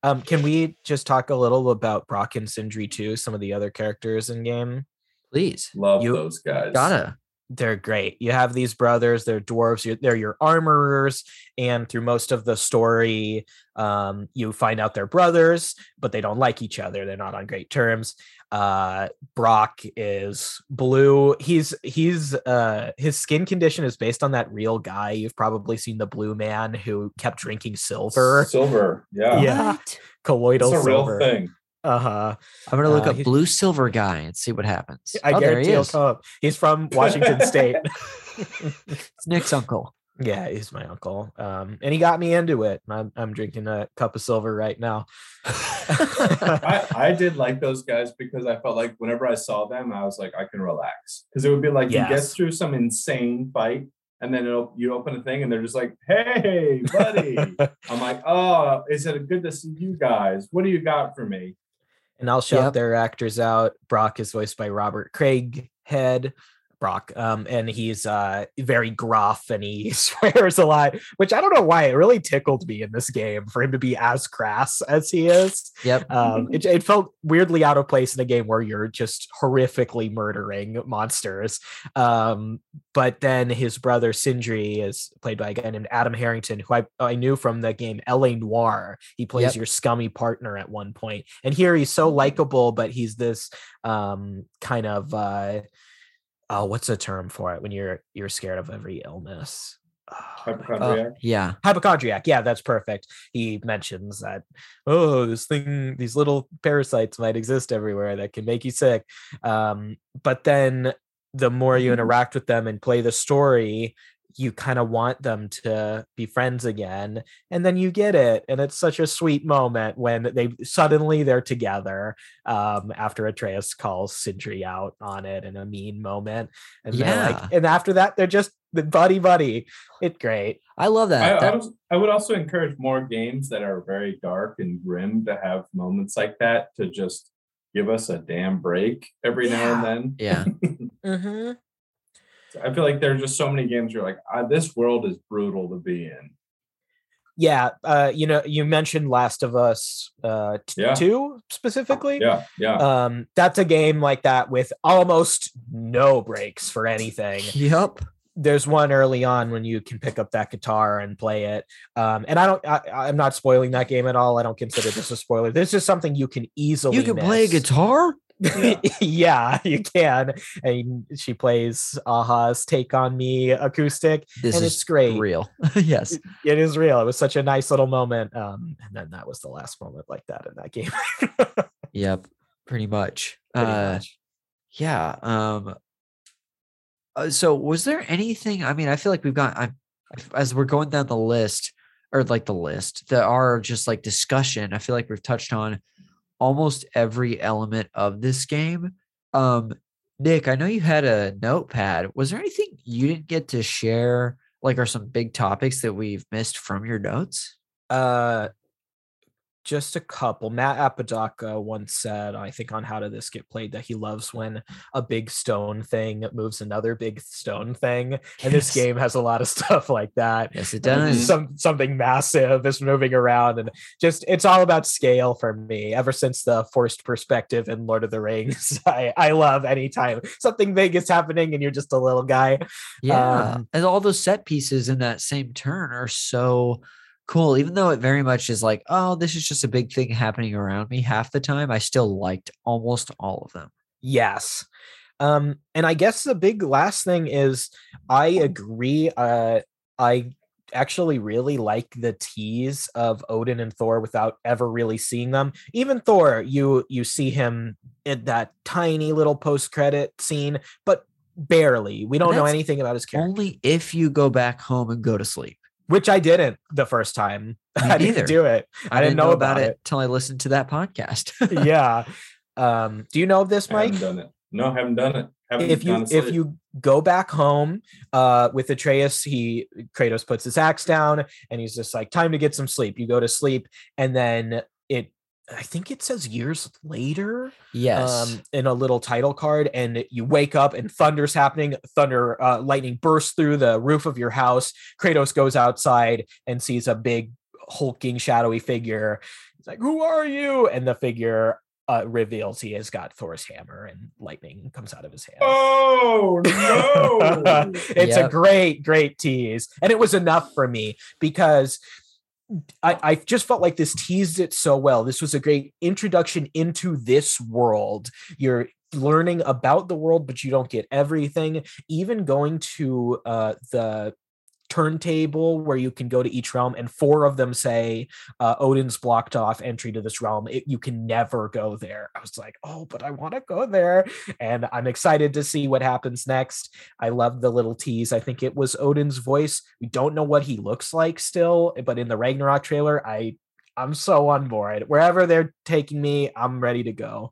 Um, can we just talk a little about Brok and Sindri too? Some of the other characters in game. Please, Love You- those guys. gotta. They're great. You have these brothers, they're dwarves, you're, they're your armorers, and through most of the story, um, you find out they're brothers, but they don't like each other. They're not on great terms. Uh, Brok is blue. He's he's uh his skin condition is based on that real guy. You've probably seen the blue man who kept drinking silver, Silver. Yeah. Yeah. What? colloidal It's a real silver. thing. Uh huh. I'm gonna look Uh, up blue silver guy and see what happens. I oh, there guarantee he he'll is. come up. He's from Washington State. [LAUGHS] It's Nick's uncle. Yeah, he's my uncle. Um, and he got me into it. I'm I'm drinking a cup of silver right now. I, [LAUGHS] I did like those guys because I felt like whenever I saw them, I was like, I can relax. Because it would be like you get through some insane fight, and then it'll, you open a thing, and they're just like, "Hey, buddy." [LAUGHS] I'm like, "Oh, is it good to see you guys? What do you got for me?" And I'll shout Yep. their actors out. Brok is voiced by Robert Craig Head. Brok, um, and he's uh very gruff and he [LAUGHS] swears a lot, which I don't know why it really tickled me in this game for him to be as crass as he is. Yep. Um, it, it felt weirdly out of place in a game where you're just horrifically murdering monsters. Um, but then his brother Sindri is played by a guy named Adam Harrington, who I, I knew from the game L.A. Noire. He plays Yep. your scummy partner at one point. And here he's so likable, but he's this um, kind of uh, oh, what's the term for it when you're you're scared of every illness? Oh, Hypochondriac. Uh, yeah. hypochondriac yeah that's perfect he mentions that oh this thing these little parasites might exist everywhere that can make you sick um but then the more you interact with them and play the story you kind of want them to be friends again and then you get it and it's such a sweet moment when they suddenly they're together um after atreus calls sindri out on it in a mean moment and Yeah. like and after that they're just buddy buddy it's great I love I, that. I, was, I would also encourage more games that are very dark and grim to have moments like that to just give us a damn break every now and then. yeah. [LAUGHS] mm-hmm. I feel like there's just so many games you're like, this world is brutal to be in. yeah uh you know you mentioned last of us uh t- Yeah. 2 specifically Yeah, yeah. um that's a game like that with almost no breaks for anything Yep. there's one early on when you can pick up that guitar and play it um and i don't I, i'm not spoiling that game at all i don't consider this a spoiler this is something you can easily You can play a guitar. Yeah. [LAUGHS] yeah you can and she plays a-ha's take on me acoustic This and is it's great real. [LAUGHS] yes. it is real. It was such a nice little moment. Um, and then that was the last moment like that in that game. [LAUGHS] Yep. Pretty much. Pretty uh, much. Yeah. Um. uh, so, was there anything? I mean, I feel like we've got. I, as we're going down the list, or like the list, that are just like discussion. I feel like we've touched on almost every element of this game. Um, Nick, I know you had a notepad. Was there anything you didn't get to share? Like, are some big topics that we've missed from your notes? Uh, just a couple. Matt Apodaca once said, I think on How Did This Get Played, that he loves when a big stone thing moves another big stone thing. And this game has a lot of [LAUGHS] stuff like that. Yes, it does. Some something massive is moving around, and just it's all about scale for me. Ever since the forced perspective in Lord of the Rings, [LAUGHS] I I love anytime something big is happening and you're just a little guy. Yeah. Um, and all those set pieces in that same turn are so cool. Even though it very much is like, oh, this is just a big thing happening around me half the time, I still liked almost all of them. Yes. Um, and I guess the big last thing is I agree. Uh, I actually really like the tease of Odin and Thor without ever really seeing them. Even Thor, you you see him in that tiny little post credit scene, but barely. We don't know anything about his character, Only if you go back home and go to sleep. Which I didn't the first time. [LAUGHS] Me I didn't do it. I didn't know about it. until I listened to that podcast. [LAUGHS] yeah. Um, do you know of this, I Mike? haven't done it. No, haven't done it. Haven't if you if you go back home uh with Atreus, he Kratos puts his axe down and he's just like, time to get some sleep. You go to sleep, and then it I think it says years later yes. um in a little title card, and you wake up and thunder's happening, thunder uh lightning bursts through the roof of your house. Kratos goes outside and sees a big hulking shadowy figure. He's like, Who are you? And the figure uh, reveals he has got Thor's hammer and lightning comes out of his hand. Oh no! [LAUGHS] it's a great, great tease. And it was enough for me because I, I just felt like this teased it so well. This was a great introduction into this world. You're learning about the world, but you don't get everything. Even going to uh, the turntable where you can go to each realm and four of them say uh, odin's blocked off entry to this realm. It, you can never go there. I was like oh but i want to go there. And i'm excited to see what happens next. I love the little tease. I think it was odin's voice. We don't know what he looks like still but in the ragnarok trailer i i'm so on board. Wherever they're taking me i'm ready to go.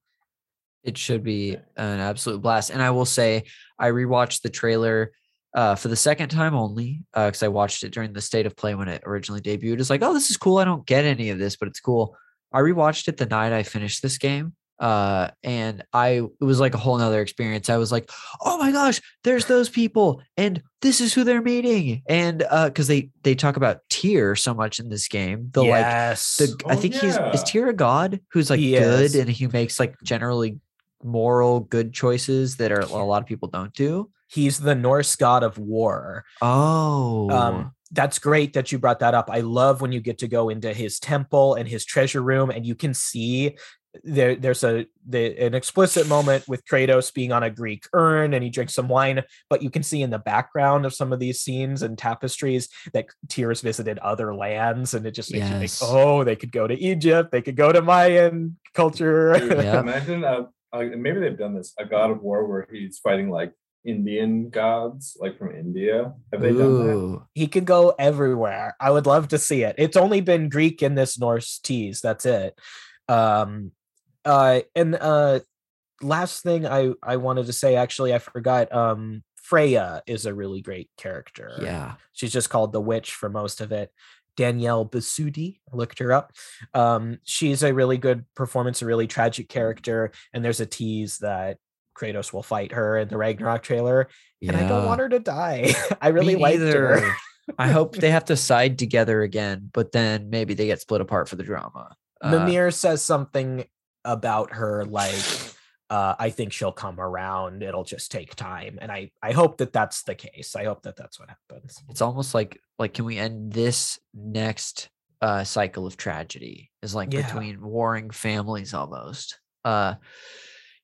It should be an absolute blast. And I will say, I rewatched the trailer uh, for the second time only because I watched it during the state of play when it originally debuted. It's like, oh, this is cool. I don't get any of this, but it's cool. I rewatched it the night I finished this game. Uh, and I it was like a whole nother experience. I was like, oh my gosh, there's those people, and this is who they're meeting. And uh, because they they talk about Tyr so much in this game, the like yes the I Oh, think he's is yeah. Tyr a god who's like He good is. and he makes like generally moral good choices that are a lot of people don't do. He's the norse god of war. Oh, um that's great that you brought that up. I love when you get to go into his temple and his treasure room and you can see there there's a the, an explicit moment with kratos being on a greek urn and he drinks some wine but you can see in the background of some of these scenes and tapestries that Tyr's visited other lands and it just makes you think oh they could go to egypt they could go to mayan culture. Dude, Yeah. Imagine a, a, maybe they've done this a God of War where he's fighting like Indian gods, like from India. Have they done that? He could go everywhere. I would love to see it. It's only been Greek in this Norse tease. That's it. Um, uh, and uh, last thing I I wanted to say, actually, I forgot. Um, Freya is a really great character. yeah, she's just called the witch for most of it. Danielle Bisutti, looked her up. Um, she's a really good performance, a really tragic character, and there's a tease that Kratos will fight her in the Ragnarok trailer, and I don't want her to die. [LAUGHS] I really like her. I hope they [LAUGHS] have to side together again, but then maybe they get split apart for the drama. Uh, Mimir says something about her like uh, I think she'll come around. It'll just take time, and I I hope that that's the case. I hope that that's what happens. it's almost like like can we end this next uh cycle of tragedy is like Yeah. between warring families almost uh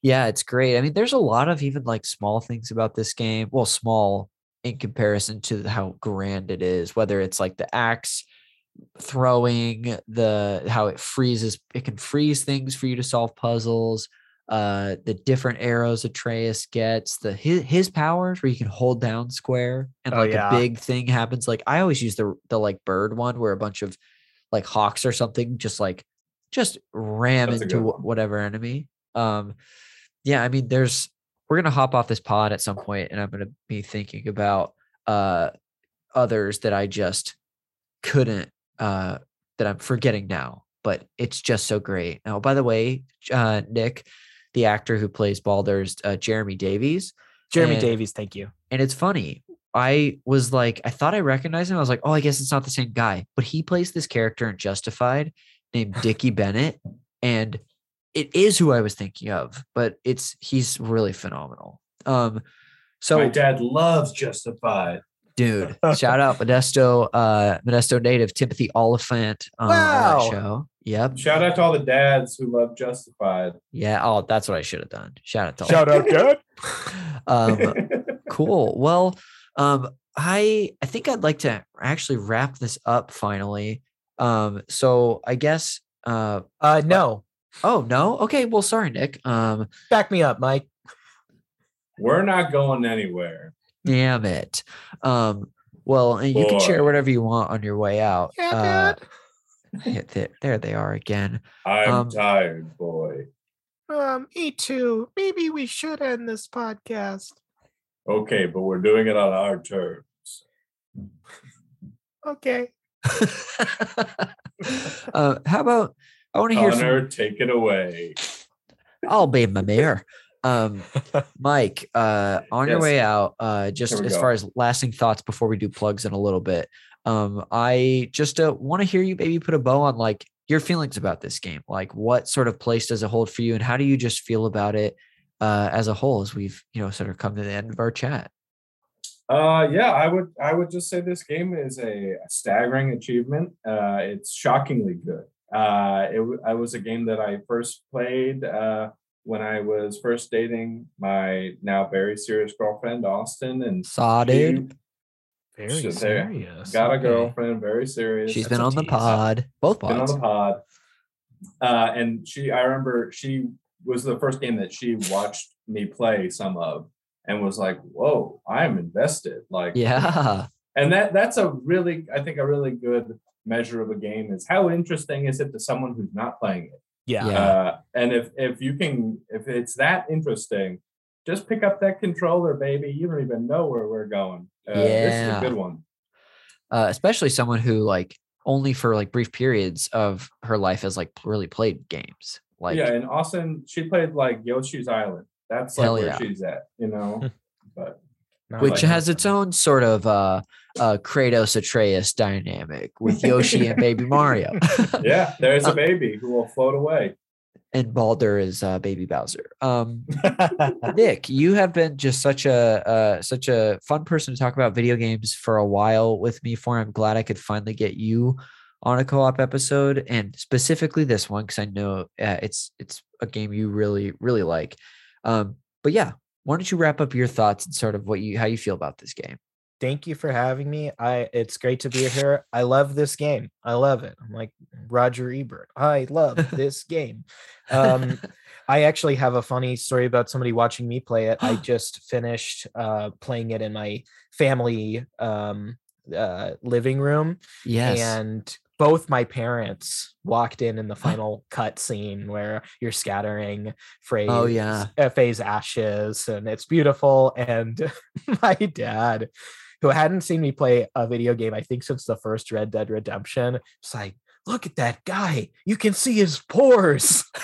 yeah it's great i mean there's a lot of even like small things about this game well small in comparison to how grand it is whether it's like the axe throwing the how it freezes it can freeze things for you to solve puzzles uh the different arrows atreus gets the his, his powers where you can hold down square and Oh, like yeah. a big thing happens like i always use the the like bird one where a bunch of like hawks or something just like just ram That's into good wh- one. whatever enemy um yeah i mean there's we're gonna hop off this pod at some point and i'm gonna be thinking about uh others that i just couldn't uh that i'm forgetting now but it's just so great now by the way uh nick the actor who plays baldur's uh, jeremy davies Jeremy And- Davies, thank you. and it's funny i was like i thought i recognized him i was like oh i guess it's not the same guy but he plays this character in justified named [LAUGHS] dickie bennett and it is who i was thinking of but it's he's really phenomenal um so My dad loves Justified. dude [LAUGHS] shout out modesto uh modesto native timothy olyphant um, on Wow. that show yep Shout out to all the dads who love Justified. yeah oh that's what i should have done shout out to all- Shout out, [LAUGHS] Dad. um [LAUGHS] cool well um i i think i'd like to actually wrap this up finally um so i guess uh Uh, no, oh no okay well sorry nick um back me up, Mike. We're not going anywhere. damn it um well and you can share whatever you want on your way out Yeah, uh, Dad. yeah, there, there they are again I'm Um, tired, boy. Um, me too. Maybe we should end this podcast. Okay, but we're doing it on our terms. Okay. [LAUGHS] uh how about i want to hear Connor, take it away. I'll be my mayor. Um, [LAUGHS] Mike, uh, on your way out, uh, just as go. far as lasting thoughts before we do plugs in a little bit, um, I just uh, want to hear you maybe put a bow on like your feelings about this game. Like, what sort of place does it hold for you, and how do you just feel about it uh, as a whole? As we've you know sort of come to the end of our chat. Uh, yeah, I would I would just say this game is a, a staggering achievement. Uh, it's shockingly good. Uh, it I was a game that I first played uh, when I was first dating my now very serious girlfriend Austin, and Saw, she- dude. Very So there, serious. got a girlfriend, very serious. She's That's been a on the pod, both been on the pod. Uh, and she, I remember she was the first game that she watched me play some of, and was like, "Whoa, I'm invested!" Like, Yeah, and that that's a really, I think, a really good measure of a game is how interesting is it to someone who's not playing it. Yeah. Yeah. Uh, and if if you can, if it's that interesting, just pick up that controller, baby. You don't even know where we're going. Uh, This is a good one. uh, especially someone who like only for like brief periods of her life has like really played games. Like, yeah, and Austin, she played like Yoshi's Island. That's like Hell where yeah. she's at, you know. [LAUGHS] but Not which like has that. its own sort of uh, uh Kratos Atreus dynamic with Yoshi and Baby Mario. [LAUGHS] yeah, there's [LAUGHS] Uh, a baby who will float away. and Baldur is uh, Baby Bowser. Um, [LAUGHS] Nick, you have been just such a uh, such a fun person to talk about video games for a while with me. For I'm glad I could finally get you on a co-op episode, and specifically this one because I know uh, it's it's a game you really really like. Um, but yeah, why don't you wrap up your thoughts and sort of what you how you feel about this game? Thank you for having me. I it's great to be here. I love this game. I love it. I'm like Roger Ebert. I love [LAUGHS] this game. Um I actually have a funny story about somebody watching me play it. I [GASPS] just finished uh playing it in my family um uh living room yes, and both my parents walked in in the final cut scene where you're scattering Frey's, Oh, yeah. uh, Faye's ashes and it's beautiful. And [LAUGHS] my dad, who hadn't seen me play a video game, I think since the first Red Dead Redemption, was like, look at that guy. You can see his pores. [LAUGHS] [LAUGHS]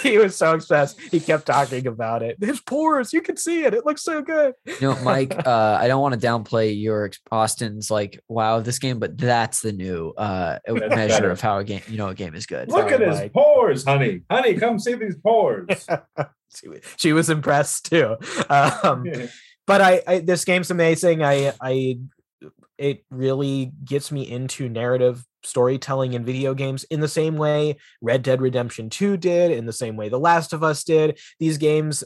[LAUGHS] he was so obsessed. He kept talking about it. His pores, you can see it. It looks so good. you know, Mike, [LAUGHS] uh, I don't want to downplay your Austin's like wow of this game, but that's the new uh That's measure better. of how a game, you know, a game is good. Look at his Mike. pores, honey. Honey, come see these pores. [LAUGHS] she, she was impressed too. Um, but I, I this game's amazing. I I it really gets me into narrative storytelling in video games in the same way Red Dead Redemption 2 did, in the same way The Last of Us did. These games,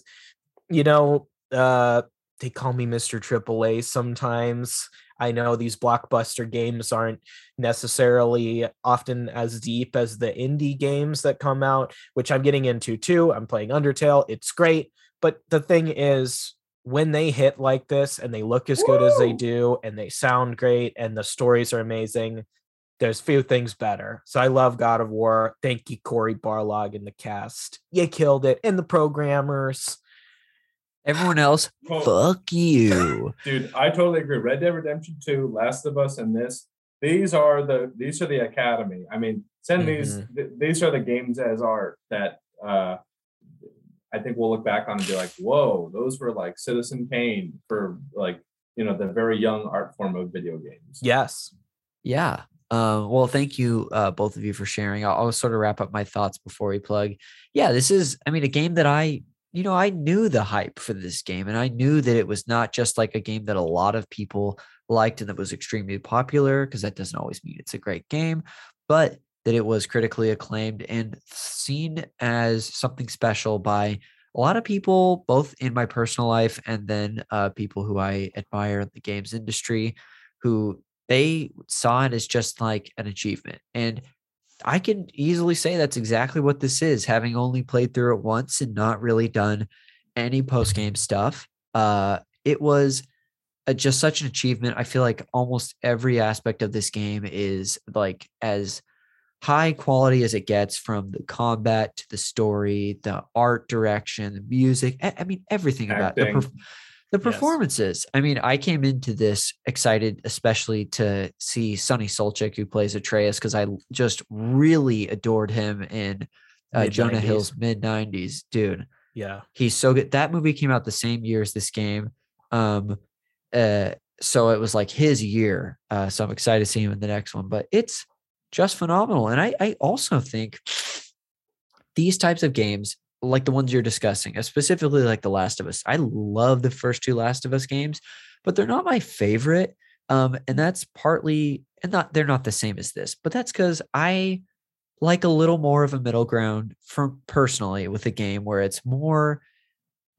you know, uh they call me Mr. AAA sometimes. I know these blockbuster games aren't necessarily often as deep as the indie games that come out, which I'm getting into too. I'm playing Undertale. It's great. But the thing is, when they hit like this and they look as good as they do and they sound great and the stories are amazing, there's few things better. So I love God of War. Thank you, Cory Barlog and the cast. You killed it. And the programmers. Everyone else, [SIGHS] Oh, fuck you. [LAUGHS] dude, I totally agree. Red Dead Redemption 2, Last of Us, and this. These are the these are the academy. I mean, send these th- these are the games as art that uh I think we'll look back on and be like, whoa, those were like Citizen Kane for like, you know, the very young art form of video games. Yes. Yeah. Uh, well, thank you, uh, both of you, for sharing. I'll, I'll sort of wrap up my thoughts before we plug. Yeah, this is, I mean, a game that I, you know, I knew the hype for this game, and I knew that it was not just like a game that a lot of people liked and that was extremely popular, because that doesn't always mean it's a great game, but that it was critically acclaimed and seen as something special by a lot of people, both in my personal life and then uh, people who I admire in the games industry, who they saw it as just like an achievement. And I can easily say that's exactly what this is, having only played through it once and not really done any post game stuff. Uh, it was a, just such an achievement. I feel like almost every aspect of this game is like as high quality as it gets from the combat to the story, the art direction, the music. I, I mean, everything about the, perf- the Yes. performances. I mean, I came into this excited, especially to see Sunny Suljic, who plays Atreus, because I just really adored him in uh, Jonah Hill's mid 90s. Dude, Yeah. he's so good. That movie came out the same year as this game. Um, uh, so it was like his year. Uh, so I'm excited to see him in the next one. But it's just phenomenal. And I, I also think these types of games, like the ones you're discussing, uh, specifically like The Last of Us, I love the first two Last of Us games, but they're not my favorite. Um, and that's partly, and not they're not the same as this, but that's because I like a little more of a middle ground from personally with a game where it's more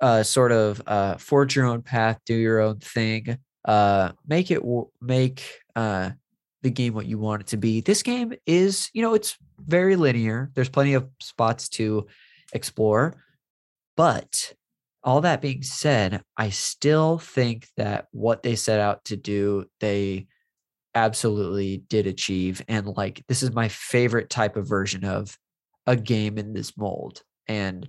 uh, sort of uh, forge your own path, do your own thing, uh, make it make uh, the game what you want it to be. This game is, you know, it's very linear. There's plenty of spots to explore, but all that being said, I still think that what they set out to do, they absolutely did achieve. And like, this is my favorite type of version of a game in this mold. And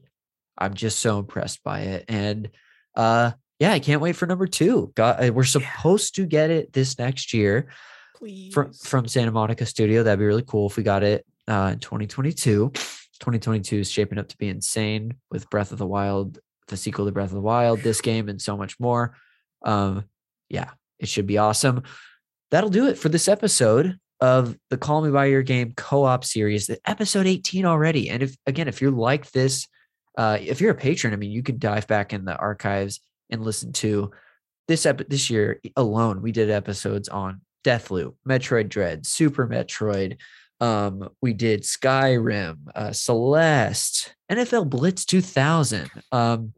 I'm just so impressed by it. And uh yeah, I can't wait for number two. Got uh, we're supposed yeah. to get it this next year. Please. From from Santa Monica Studio. That'd be really cool if we got it uh in 2022. 2022 is shaping up to be insane with Breath of the Wild, the sequel to Breath of the Wild, this game, and so much more. Um, yeah, it should be awesome that'll do it for this episode of the Call Me By Your Game co-op series, the episode 18 already. And if again, if you're like this, uh, if you're a patron, I mean, you can dive back in the archives and listen to this ep- this year alone. We did episodes on Deathloop, Metroid Dread, Super Metroid. Um, we did Skyrim, uh, Celeste, NFL Blitz 2000. Um,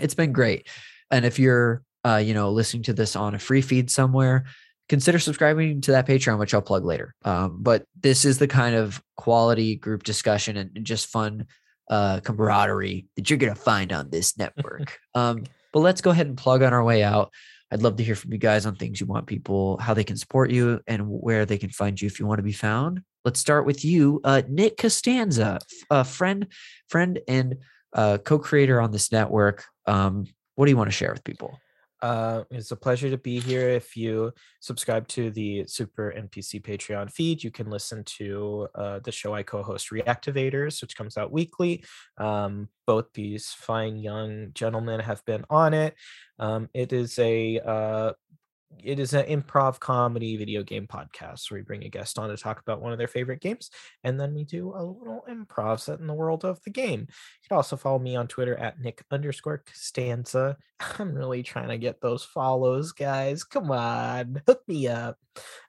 it's been great. And if you're, uh, you know, listening to this on a free feed somewhere, consider subscribing to that Patreon, which I'll plug later. Um, but this is the kind of quality group discussion and, and just fun uh, camaraderie that you're going to find on this network. [LAUGHS] um, but let's go ahead and plug on our way out. I'd love to hear from you guys on things you want people, how they can support you, and where they can find you if you want to be found. Let's start with you, uh, Nick Costanza, a friend, friend, and uh, co-creator on this network. Um, what do you want to share with people? Uh, it's a pleasure to be here. If you subscribe to the Super NPC Patreon feed, you can listen to uh, the show I co host, Reactivators, which comes out weekly. Um, both these fine young gentlemen have been on it. Um, it is a uh, it is an improv comedy video game podcast where we bring a guest on to talk about one of their favorite games, and then we do a little improv set in the world of the game. You can also follow me on Twitter at Nick underscore Costanza. [LAUGHS] I'm really trying to get those follows, guys. Come on, hook me up.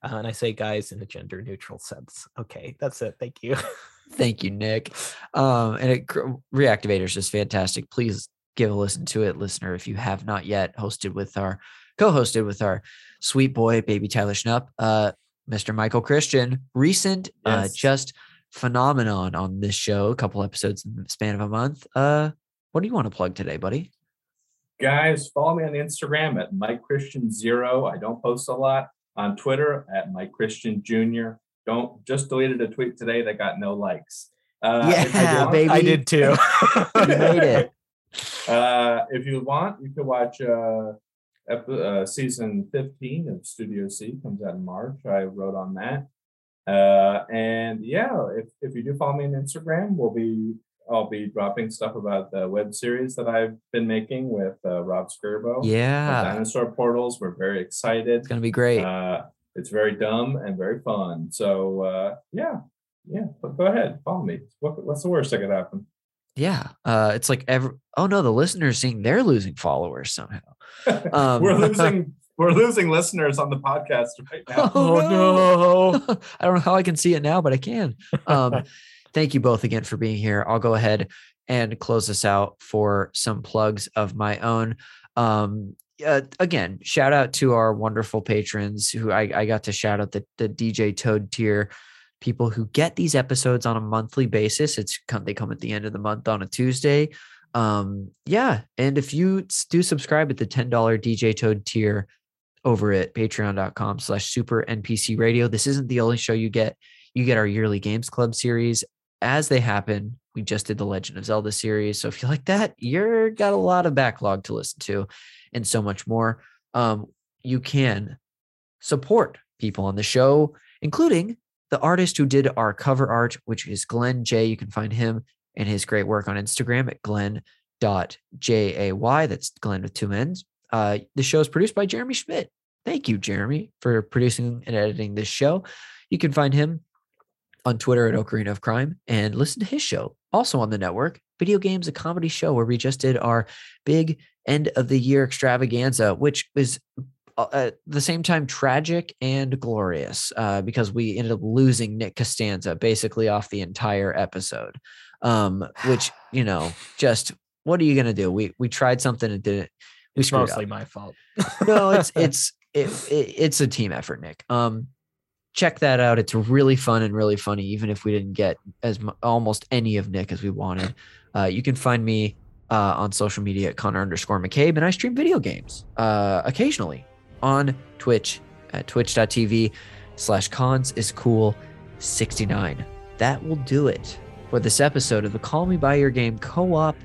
Uh, and I say guys in a gender neutral sense. Okay, that's it. Thank you. [LAUGHS] Thank you, Nick. Um, and it, Reactivators is fantastic. Please give a listen to it, listener, if you have not yet. Hosted with our co-hosted with our sweet boy, baby Tyler Schnupp, uh, Mr. Michael Christian, recent, uh, yes. uh, just phenomenon on this show, a couple episodes in the span of a month. Uh, what do you want to plug today, buddy? Guys, follow me on Instagram at Mike Christian Zero. I don't post a lot on Twitter at Mike Christian Jr. Don't just deleted a tweet today that got no likes. Uh, yeah, [LAUGHS] baby, I did too. [LAUGHS] you made it. [LAUGHS] Uh, if you want, you can watch uh, uh, season 15 of Studio C comes out in March. I wrote on that. Uh, and yeah, if, if you do follow me on Instagram, we'll be I'll be dropping stuff about the web series that I've been making with uh, Rob Skirbo. Yeah, Dinosaur Portals. We're very excited. It's gonna be great. Uh, it's very dumb and very fun. So uh, yeah, yeah. But go ahead, follow me. What, what's the worst that could happen? Yeah, uh, it's like every. Oh no, the listeners seeing they're losing followers somehow. [LAUGHS] Um, we're [LAUGHS] losing. We're losing listeners on the podcast right now. Oh, no. [LAUGHS] I don't know how I can see it now, but I can. Um, thank you both again for being here. I'll go ahead and close this out for some plugs of my own. Um, uh, again, shout out to our wonderful patrons who I, I got to shout out the, the DJ Toad tier people who get these episodes on a monthly basis. It's they come at the end of the month on a Tuesday. Um, yeah, and if you do subscribe at the ten dollar DJ Toad tier over at patreon.com slash super npc radio. This isn't the only show you get. You get our yearly games club series. As they happen we just did the legend of zelda series. So if you like that you're got a lot of backlog to listen to and so much more. Um, you can support people on the show including the artist who did our cover art, which is Glenn J. You can find him and his great work on Instagram at glenn.jay. That's Glenn with two N's. Uh, the show is produced by Jeremy Schmidt. Thank you, Jeremy, for producing and editing this show. You can find him on Twitter at Ocarina of Crime and listen to his show, also on the network, Video Games, a comedy show where we just did our big end of the year extravaganza, which is at the same time tragic and glorious uh, because we ended up losing Nick Costanza basically off the entire episode. Um, which [SIGHS] you know, just what are you gonna do? We we tried something and didn't. We It's mostly up. my fault. no, it's [LAUGHS] it's it, it, it's a team effort, Nick. Um, check that out. It's really fun and really funny, even if we didn't get as almost any of Nick as we wanted. Uh, you can find me uh, on social media at Connor underscore McCabe, and I stream video games uh, occasionally on Twitch at twitch.tv slash cons is cool 69. That will do it for this episode of the Call Me By Your Game co op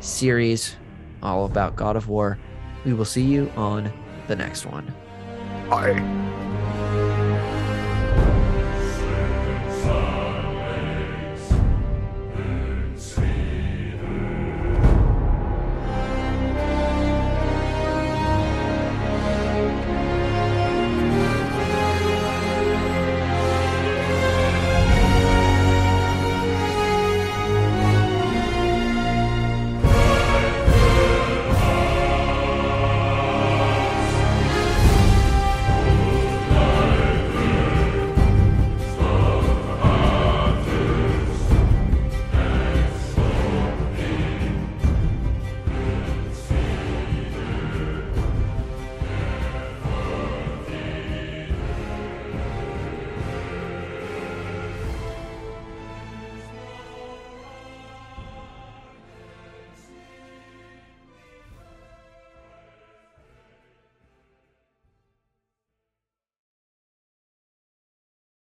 series, all about God of War. We will see you on the next one. Bye.